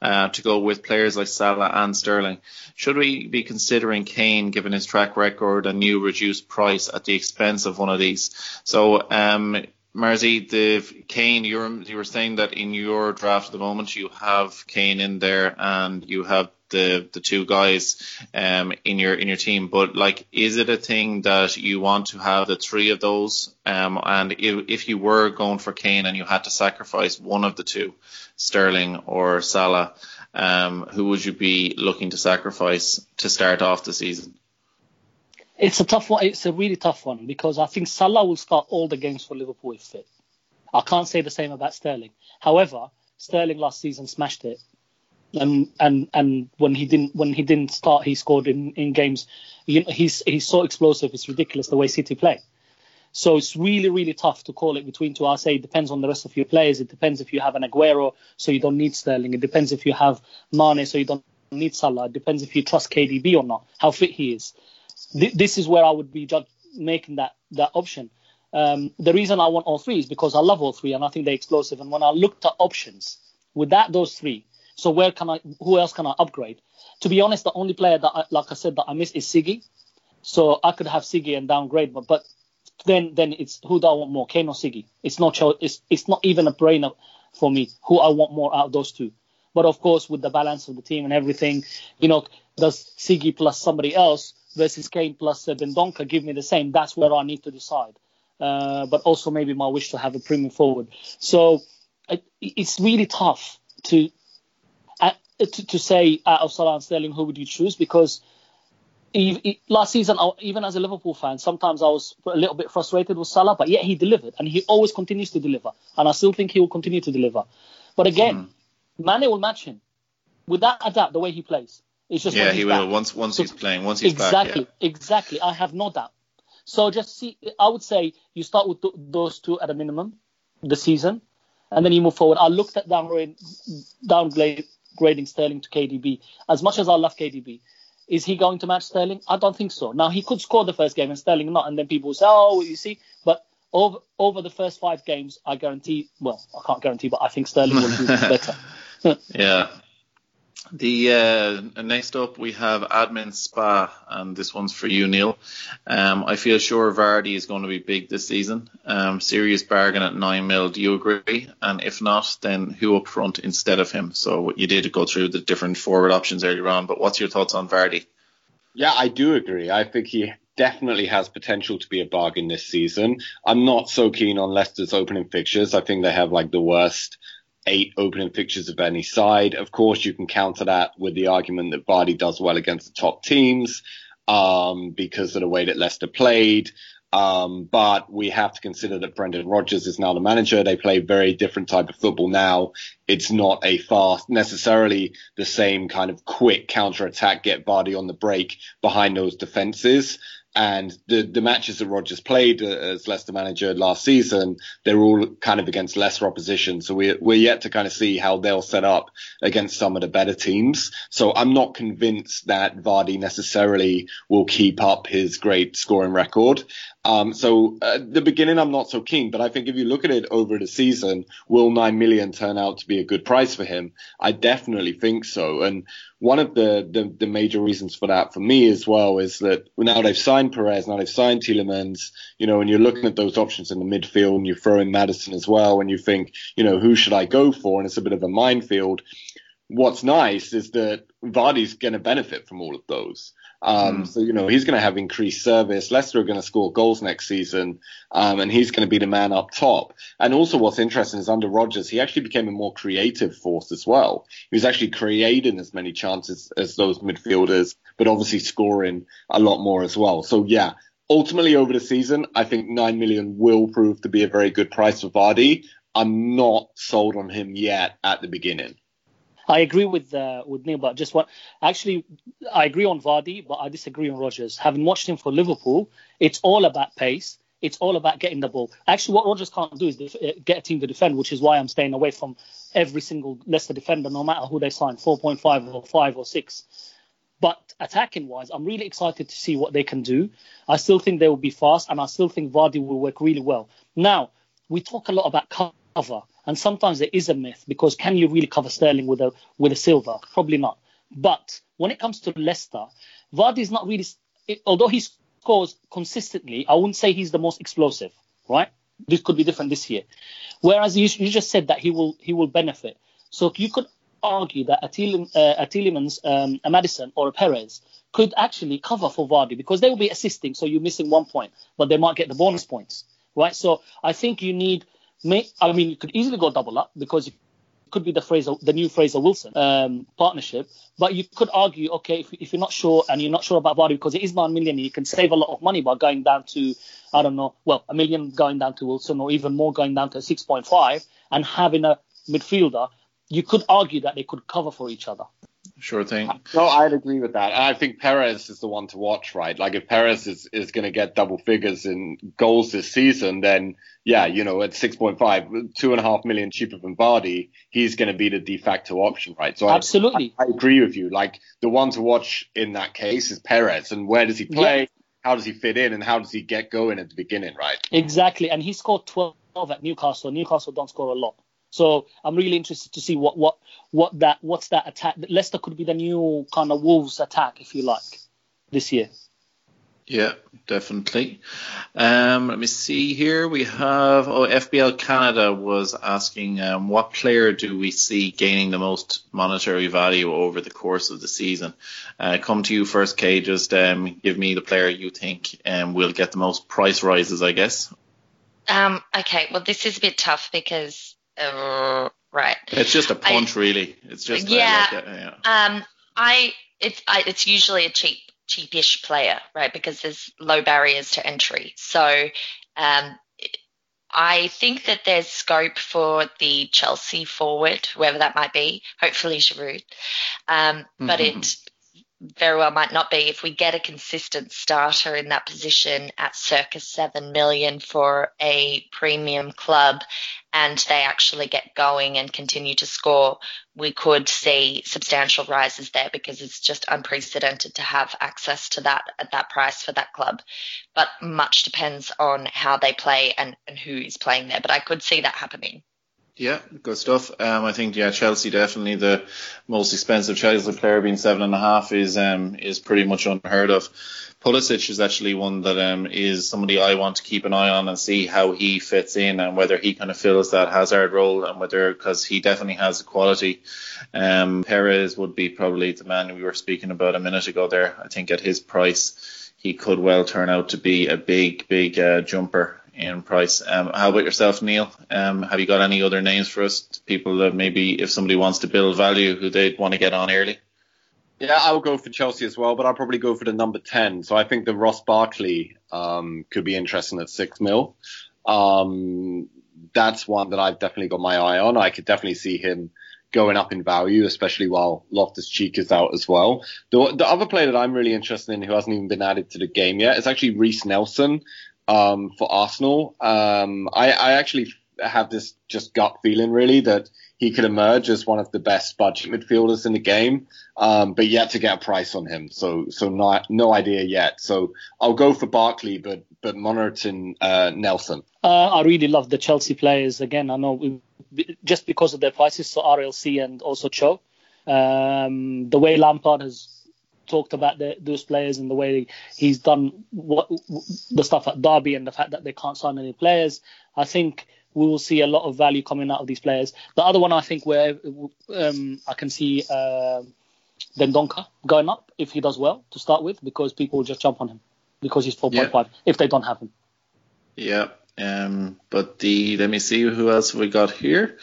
Uh, to go with players like Salah and Sterling. Should we be considering Kane given his track record and new reduced price at the expense of one of these? So um, Marzi, the Kane, you were, you were saying that in your draft at the moment you have Kane in there and you have the the two guys um, in your in your team. But like, is it a thing that you want to have the three of those? Um, and if, if you were going for Kane and you had to sacrifice one of the two, Sterling or Salah, um, who would you be looking to sacrifice to start off the season? It's a tough one. It's a really tough one because I think Salah will start all the games for Liverpool if fit. I can't say the same about Sterling. However, Sterling last season smashed it, and and and when he didn't when he didn't start, he scored in in games. You know, he's he's so explosive. It's ridiculous the way City play. So it's really really tough to call it between two. I say it depends on the rest of your players. It depends if you have an Aguero, so you don't need Sterling. It depends if you have Mane, so you don't need Salah. It depends if you trust KDB or not, how fit he is th- this is where I would be judge- making that that option. Um, the reason I want all three is because I love all three and I think they're explosive. And when I looked at options with that those three, so where can I? Who else can I upgrade? To be honest, the only player that, I, like I said, that I miss is Siggy. So I could have Siggy and downgrade, but but then then it's who do I want more, Kane or Siggy? It's not it's it's not even a brainer for me who I want more out of those two. But of course, with the balance of the team and everything, you know, does Siggy plus somebody else versus Kane plus uh, Dendoncker give me the same, that's where I need to decide. Uh, but also maybe my wish to have a premium forward. So it, it's really tough to, uh, to, to say out of Salah and Sterling who would you choose because last season, even as a Liverpool fan, sometimes I was a little bit frustrated with Salah, but yet he delivered, and he always continues to deliver, and I still think he will continue to deliver. But again, mm. Mane will match him without a doubt the way he plays. It's just yeah, he will once once so, he's playing. Once he's exactly, back, yeah. exactly. I have no doubt. So just see, I would say you start with th- those two at a minimum, the season, and then you move forward. I looked at downgrade, downgrading Sterling to KDB. As much as I love KDB, is he going to match Sterling? I don't think so. Now he could score the first game and Sterling not, and then people will say, oh, you see, but over over the first five games, I guarantee. Well, I can't guarantee, but I think Sterling will do better. yeah, the uh, next up we have Admin Spa, and this one's for you, Neil. Um, I feel sure Vardy is going to be big this season. Um, serious bargain at nine mil. Do you agree? And if not, then who up front instead of him? So you did go through the different forward options earlier on, but what's your thoughts on Vardy? Yeah, I do agree. I think he definitely has potential to be a bargain this season. I'm not so keen on Leicester's opening fixtures. I think they have like the worst eight opening fixtures of any side. Of course, you can counter that with the argument that Vardy does well against the top teams um, because of the way that Leicester played. Um, but we have to consider that Brendan Rodgers is now the manager. They play very different type of football now. It's not a fast, necessarily the same kind of quick counter attack, get Vardy on the break behind those defenses. And the, the matches that Rodgers played uh, as Leicester manager last season, they're all kind of against lesser opposition. So we're, we're yet to kind of see how they'll set up against some of the better teams. So I'm not convinced that Vardy necessarily will keep up his great scoring record. Um, so at the beginning, I'm not so keen, but I think if you look at it over the season, will nine million turn out to be a good price for him? I definitely think so. And one of the, the, the major reasons for that for me as well is that now they've signed Perez, now they've signed Tielemans, you know, and you're looking at those options in the midfield and you throw in Maddison as well and you think, you know, who should I go for? And it's a bit of a minefield. What's nice is that Vardy's going to benefit from all of those. Um, mm. So, you know, he's going to have increased service. Leicester are going to score goals next season, um, and he's going to be the man up top. And also what's interesting is under Rodgers, he actually became a more creative force as well. He was actually creating as many chances as those midfielders, but obviously scoring a lot more as well. So, yeah, ultimately over the season, I think 9 million will prove to be a very good price for Vardy. I'm not sold on him yet at the beginning. I agree with uh, with Neil, but just what actually I agree on Vardy, but I disagree on Rodgers. Having watched him for Liverpool, it's all about pace. It's all about getting the ball. Actually, what Rodgers can't do is def- uh, get a team to defend, which is why I'm staying away from every single Leicester defender, no matter who they sign, 4.5 or 5 or 6. But attacking wise, I'm really excited to see what they can do. I still think they will be fast, and I still think Vardy will work really well. Now, we talk a lot about cover. And sometimes there is a myth because can you really cover Sterling with a with a silver? Probably not. But when it comes to Leicester, Vardy is not really. Although he scores consistently, I wouldn't say he's the most explosive. Right? This could be different this year. Whereas you, you just said that he will he will benefit. So you could argue that a, Tielemans, uh, um, a Maddison, or a Perez could actually cover for Vardy because they will be assisting. So you're missing one point, but they might get the bonus points, right? So I think you need may, I mean, you could easily go double up because it could be the Fraser, the new Fraser Wilson um, partnership. But you could argue, okay, if, if, you're not sure and you're not sure about Vardy because it is nine million, you can save a lot of money by going down to, I don't know, well, a million going down to Wilson or even more going down to 6.5 and having a midfielder. You could argue that they could cover for each other. Sure thing. No, I'd agree with that. I think Perez is the one to watch, right? Like if Perez is, is going to get double figures in goals this season, then yeah, you know, at 6.5, two and a half million cheaper than Vardy, he's going to be the de facto option, right? So absolutely, I, I, agree with you. Like the one to watch in that case is Perez, and where does he play? Yeah. How does he fit in, and how does he get going at the beginning, right? Exactly, and he scored 12 at Newcastle. Newcastle don't score a lot. So I'm really interested to see what what what that what's that attack. Leicester could be the new kind of Wolves attack, if you like, this year. Yeah, definitely. Um, let me see here. We have oh FPL Canada was asking um, what player do we see gaining the most monetary value over the course of the season? Uh, come to you first, Kay. Just um, give me the player you think um, will get the most price rises, I guess. Um, okay, well this is a bit tough because uh, right. It's just a punch, I, really. It's just yeah. Like a, yeah. Um, I it's I, it's usually a cheap cheapish player, right? Because there's low barriers to entry. So um, I think that there's scope for the Chelsea forward, whoever that might be. Hopefully Giroud, um, but mm-hmm. it very well might not be if we get a consistent starter in that position at circa 7 million for a premium club and they actually get going and continue to score, we could see substantial rises there because it's just unprecedented to have access to that at that price for that club. But much depends on how they play and, and who is playing there. But I could see that happening. Yeah, good stuff. Um, I think yeah, Chelsea definitely the most expensive Chelsea player being seven and a half is um is pretty much unheard of. Pulisic is actually one that um is somebody I want to keep an eye on and see how he fits in and whether he kind of fills that Hazard role and whether because he definitely has the quality. Um, Perez would be probably the man we were speaking about a minute ago there. I think at his price he could well turn out to be a big big uh, jumper in price. Um, how about yourself, Neil? Um, have you got any other names for us? People that maybe if somebody wants to build value, who they'd want to get on early? Yeah, I'll go for Chelsea as well, but I'll probably go for the number 10. So I think the Ross Barkley um, could be interesting at 6 mil. Um, that's one that I've definitely got my eye on. I could definitely see him going up in value, especially while Loftus Cheek is out as well. The, the other player that I'm really interested in who hasn't even been added to the game yet is actually Reiss Nelson um, for Arsenal. Um, I, I actually have this just gut feeling really that he could emerge as one of the best budget midfielders in the game, um, but yet to get a price on him. So, so not, no idea yet. So I'll go for Barkley, but, but monitoring, uh, Nelson. Uh, I really love the Chelsea players. Again, I know we, just because of their prices, so RLC and also Cho. Um, the way Lampard has talked about the, those players and the way he's done what the stuff at Derby and the fact that they can't sign any players, I think we will see a lot of value coming out of these players. The other one I think where um, I can see uh, Dendoncker going up if he does well to start with because people will just jump on him because he's 4.5 Yeah. if they don't have him. Yeah. Um, but the let me see who else we got here.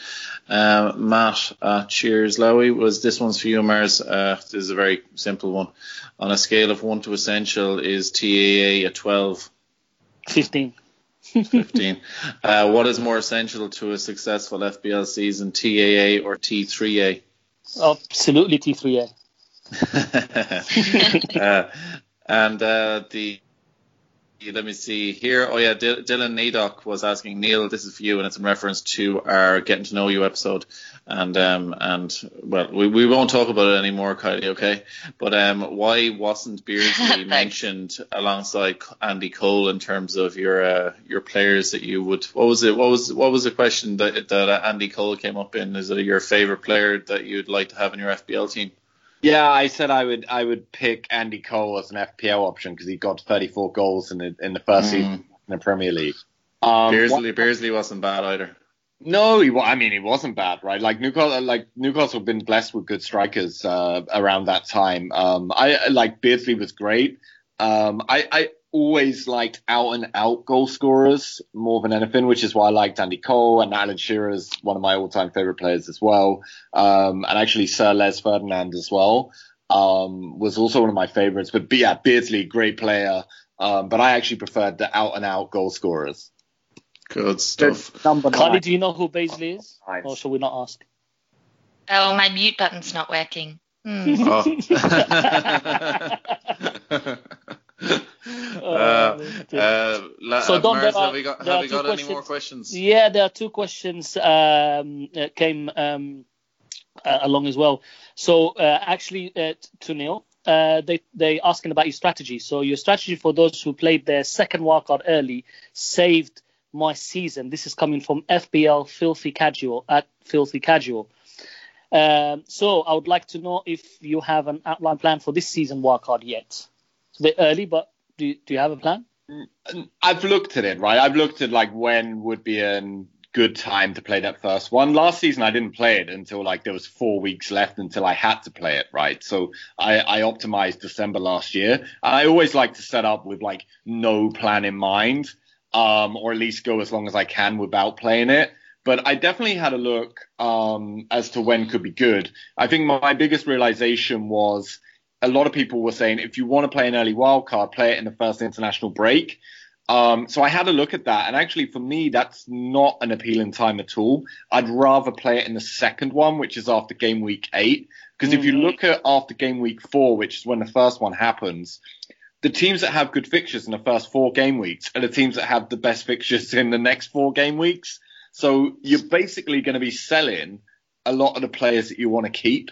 Um, Matt uh, Cheers Lowy was this one's for you, Mars. Uh, this is a very simple one. On a scale of one to essential, is TAA a 12, 15. 15? uh, what is more essential to a successful FPL season, TAA or T3A? Absolutely T3A. uh, and uh, the let me see here. Oh yeah, D- Dylan Nadoc was asking Neil. This is for you, and it's in reference to our getting to know you episode. And um and well, we, we won't talk about it anymore, Kylie. Okay, but um, why wasn't Beardsley mentioned alongside Andy Cole in terms of your uh, your players that you would? What was it? What was what was the question that that Andy Cole came up in? Is it your favorite player that you'd like to have in your FPL team? Yeah, I said I would I would pick Andy Cole as an FPL option because he got 34 goals in the in the first Mm. season in the Premier League. Um, Beardsley Beardsley wasn't bad either. No, he. I mean, he wasn't bad, right? Like Newcastle, like Newcastle have been blessed with good strikers uh, around that time. Um, I I- like Beardsley was great. Um, I, I always liked out and out goal scorers more than anything, which is why I liked Andy Cole and Alan Shearer is one of my all time favorite players as well. Um, and actually Sir Les Ferdinand as well um, was also one of my favorites. But yeah, Beardsley, great player. Um, but I actually preferred the out and out goal scorers. Good stuff. Number Carly, nine. do you know who Beardsley is? Nice. Or shall we not ask? Oh, my mute button's not working. Hmm. Oh. Oh, uh, uh, So, uh, Don, Mars, are- have we got, have we got any more questions? Yeah, there are two questions um, uh, came um, uh, along as well. So uh, actually, uh, to Neil, uh, they they asking about your strategy. So your strategy for those who played their second wildcard early saved my season. This is coming from FPL Filthy Casual at Filthy Casual. Um, so I would like to know if you have an outline plan for this season wildcard yet. It's a bit early, but do you, do you have a plan? I've looked at it, right? I've looked at like when would be a good time to play that first one. Last season, I didn't play it until like there was four weeks left until I had to play it, right? So I, I optimized December last year. I always like to set up with like no plan in mind, um, or at least go as long as I can without playing it. But I definitely had a look um, as to when could be good. I think my biggest realization was a lot of people were saying if you want to play an early wild card, play it in the first international break. Um, so I had a look at that, and actually for me, that's not an appealing time at all. I'd rather play it in the second one, which is after game week eight, because if you Mhm. look at after game week four, which is when the first one happens, the teams that have good fixtures in the first four game weeks are the teams that have the best fixtures in the next four game weeks. So you're basically going to be selling a lot of the players that you want to keep.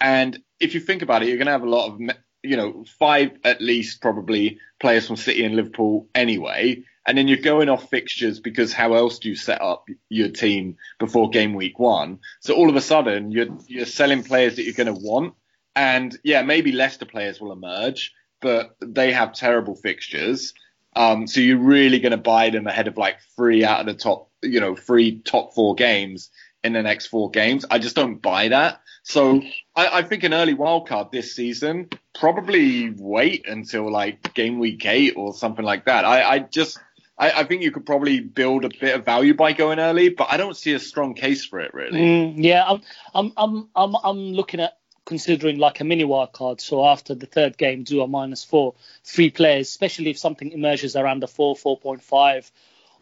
And if you think about it, you're going to have a lot of, you know, five at least probably players from City and Liverpool anyway. And then you're going off fixtures because how else do you set up your team before game week one? So all of a sudden you're, you're selling players that you're going to want. And yeah, maybe Leicester players will emerge, but they have terrible fixtures. Um, so you're really going to buy them ahead of like three out of the top, you know, three top four games in the next four games. I just don't buy that. So I, I think an early wildcard this season, probably wait until like game week eight or something like that. I, I just, I, I think you could probably build a bit of value by going early, but I don't see a strong case for it really. Mm, yeah, I'm, I'm, I'm, I'm, I'm looking at considering like a mini wild card. So after the third game, do a minus four, three players, especially if something emerges around the four, four point five,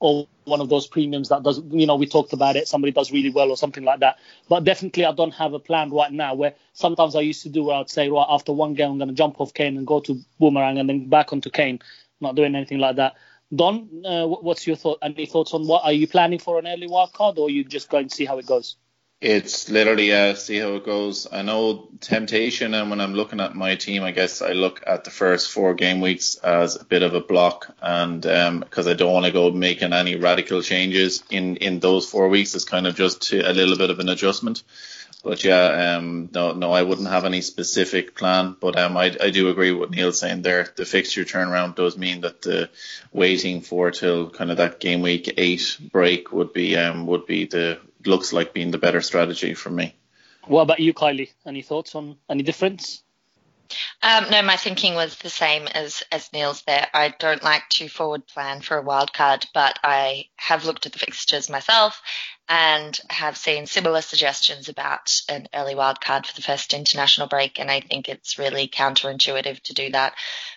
or one of those premiums that does, you know, we talked about it. Somebody does really well or something like that. But definitely, I don't have a plan right now. Where sometimes I used to do where I'd say, right after one game, I'm going to jump off Kane and go to Aubameyang and then back onto Kane. Not doing anything like that. Don, uh, what's your thought? Any thoughts on what are you planning for an early wild card, or you just going to see how it goes? It's literally uh, see how it goes. I know temptation, and when I'm looking at my team, I guess I look at the first four game weeks as a bit of a block, and because um, I don't want to go making any radical changes in in those four weeks, it's kind of just to, a little bit of an adjustment. But yeah, um, no, no, I wouldn't have any specific plan. But um, I, I do agree with Neil saying there. The fixture turnaround does mean that the waiting for till kind of that game week eight break would be um would be the looks like being the better strategy for me. What about you, Kylie? Any thoughts on any difference? Um, no, my thinking was the same as, as Neil's there. I don't like to forward plan for a wild card, but I have looked at the fixtures myself and have seen similar suggestions about an early wild card for the first international break. And I think it's really counterintuitive to do that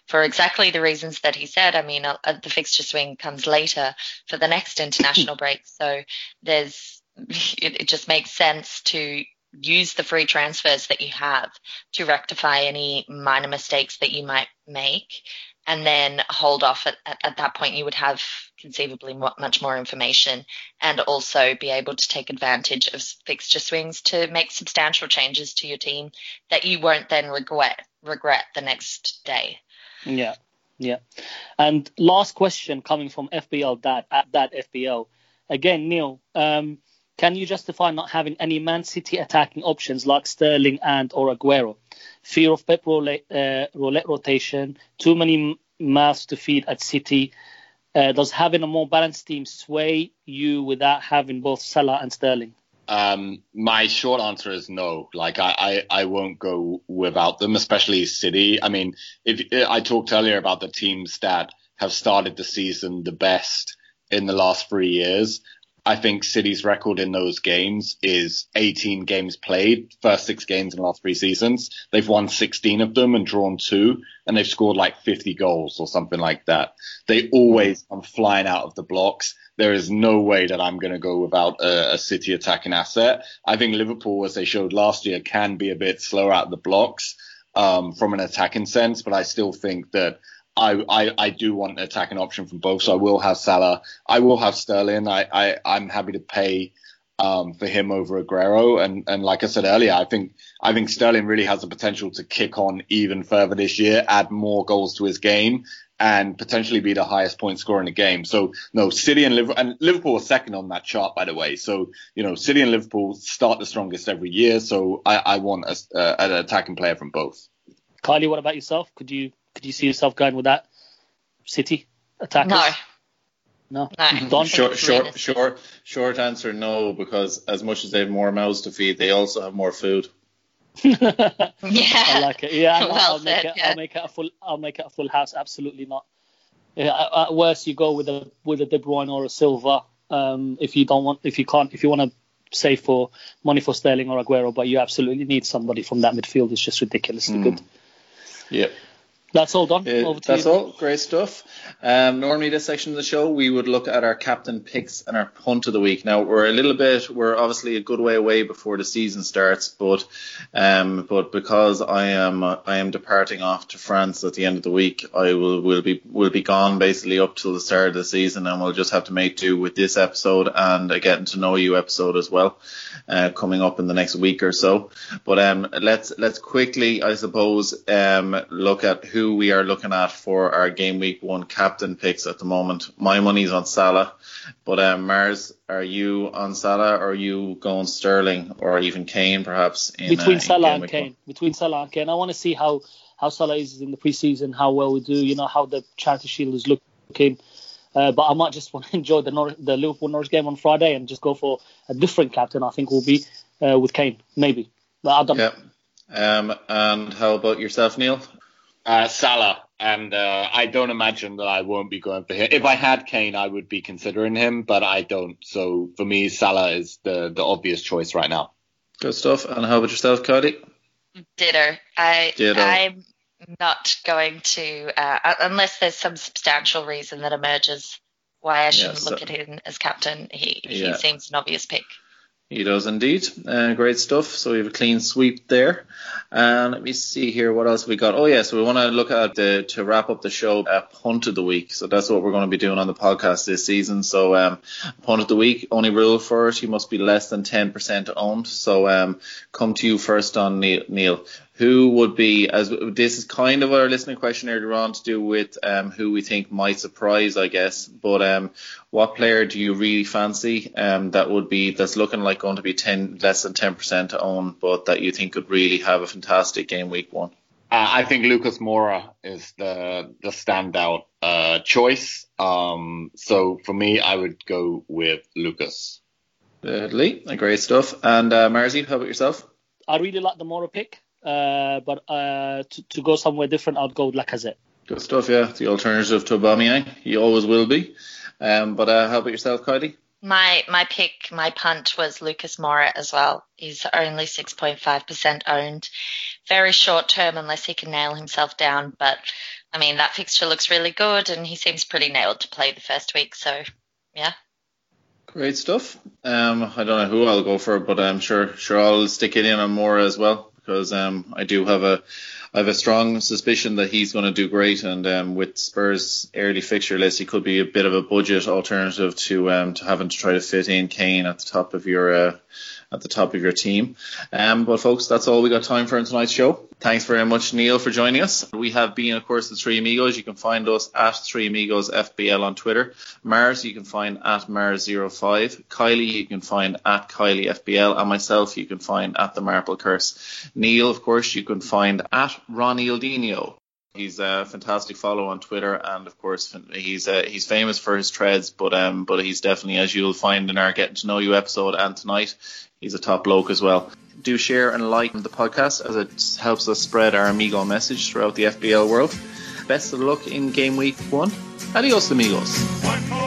for exactly the reasons that he said. I mean, uh, the fixture swing comes later for the next international break. So there's, it, it just makes sense to use the free transfers that you have to rectify any minor mistakes that you might make and then hold off at, at, at that point. You would have conceivably much more information and also be able to take advantage of fixture swings to make substantial changes to your team that you won't then regret regret the next day. Yeah. Yeah. And last question coming from fpl dad at that fpl again neil um, can you justify not having any Man City attacking options like Sterling and or Aguero? Fear of Pep roulette, uh, roulette rotation, too many mouths to feed at City. Uh, does having a more balanced team sway you without having both Salah and Sterling? Um, my short answer is no. Like I, I, I won't go without them, especially City. I mean, if I talked earlier about the teams that have started the season the best in the last three years, I think City's record in those games is 18 games played, first six games in the last three seasons. They've won 16 of them and drawn two, and they've scored like 50 goals or something like that. They always come flying out of the blocks. There is no way that I'm going to go without a, a City attacking asset. I think Liverpool, as they showed last year, can be a bit slower out of the blocks um, from an attacking sense, but I still think that I, I, I do want an attacking option from both. So I will have Salah. I will have Sterling. I, I, I'm happy to pay um, for him over Aguero. And, and like I said earlier, I think, I think Sterling really has the potential to kick on even further this year, add more goals to his game and potentially be the highest point scorer in the game. So no, City and Liverpool, and Liverpool are second on that chart, by the way. So, you know, City and Liverpool start the strongest every year. So I, I want a, uh, an attacking player from both. Kylie, what about yourself? Could you could you see yourself going with that City attackers? No. No. No. Short, short, short, short answer no, because as much as they have more mouths to feed, they also have more food. Yeah. I like it. Yeah, I'll, Well I'll make it. yeah. I'll make it a full. I'll make it a full house. Absolutely not. Yeah, at at worst, you go with a with a De Bruyne or a Silva. Um, if you don't want, if you can't, if you want to save for money for Sterling or Aguero, but you absolutely need somebody from that midfield. It's just ridiculously good. Yep. That's all done. Uh, to that's you. all. Great stuff. Um, normally, this section of the show, we would look at our captain picks and our punt of the week. Now, we're a little bit, we're obviously a good way away before the season starts, but um, but because I am I am departing off to France at the end of the week, I will will be will be gone basically up till the start of the season, and we'll just have to make do with this episode and a getting to know you episode as well, uh, coming up in the next week or so. But um, let's let's quickly, I suppose, um, look at who we are looking at for our game week one captain picks at the moment. My money's on Salah, but um, Mars, are you on Salah or are you going Sterling or even Kane perhaps? In, uh, between in Salah and Kane. one? Between Salah and Kane. I want to see how how Salah is in the preseason, how well we do. You know how the Charity Shield is looking. Uh, but I might just want to enjoy the Nor- the Liverpool Norwich game on Friday and just go for a different captain. I think will be uh, with Kane, maybe. But I don't. Yeah. Um, and how about yourself, Neil? Uh, Salah, and uh, I don't imagine that I won't be going for him. If I had Kane, I would be considering him, but I don't. So for me, Salah is the the obvious choice right now. Good stuff. And how about yourself, Cody? Ditto. I, Ditto. I'm not going to, uh, unless there's some substantial reason that emerges why I shouldn't so- look at him as captain. He, he seems an obvious pick. He does indeed. Uh, great stuff. So we have a clean sweep there. And let me see here what else we got. Oh yeah, so we want to look at the to wrap up the show a punt of the week. So that's what we're going to be doing on the podcast this season. So um, punt of the week. Only rule for it, you must be less than ten percent owned. So um, come to you first on Neil. Neil who would be as this is kind of our listening question earlier on to do with um, who we think might surprise, I guess. But um, what player do you really fancy um, that would be that's looking like going to be ten less than ten percent owned, but that you think could really have a fantastic game week one? Uh, I think Lucas Moura is the the standout uh, choice. Um, so for me, I would go with Lucas. Lee, great stuff. And uh, Marzi, how about yourself? I really like the Moura pick. Uh, but uh, to, to go somewhere different, I'd go with Lacazette. Good stuff, yeah. The alternative to Aubameyang. He always will be. Um, but uh, how about yourself, Kylie? My my pick, my punt was Lucas Moura as well. He's only 6.5% owned. Very short term unless he can nail himself down. But I mean, that fixture looks really good and he seems pretty nailed to play the first week. So, yeah. Great stuff. Um, I don't know who I'll go for, but I'm sure sure I'll stick it in on Moura as well because um, I do have a I have a strong suspicion that he's going to do great, and um, with Spurs' early fixture list, he could be a bit of a budget alternative to um, to having to try to fit in Kane at the top of your uh, at the top of your team. Um, but folks, that's all we got time for in tonight's show. Thanks very much, Neil, for joining us. We have been, of course, the Three Amigos. You can find us at Three Amigos FPL on Twitter. Mars, you can find at Mars05. Kylie, you can find at Kylie FPL. And myself, you can find at The Marple Curse. Neil, of course, you can find at Ronnie Aldino. He's a fantastic follow on Twitter, and of course he's uh, he's famous for his treads, but um but he's definitely as you'll find in our getting to know you episode and tonight, he's a top bloke as well. Do share and like the podcast as it helps us spread our amigo message throughout the FPL world. Best of luck in game week one. Adios, amigos.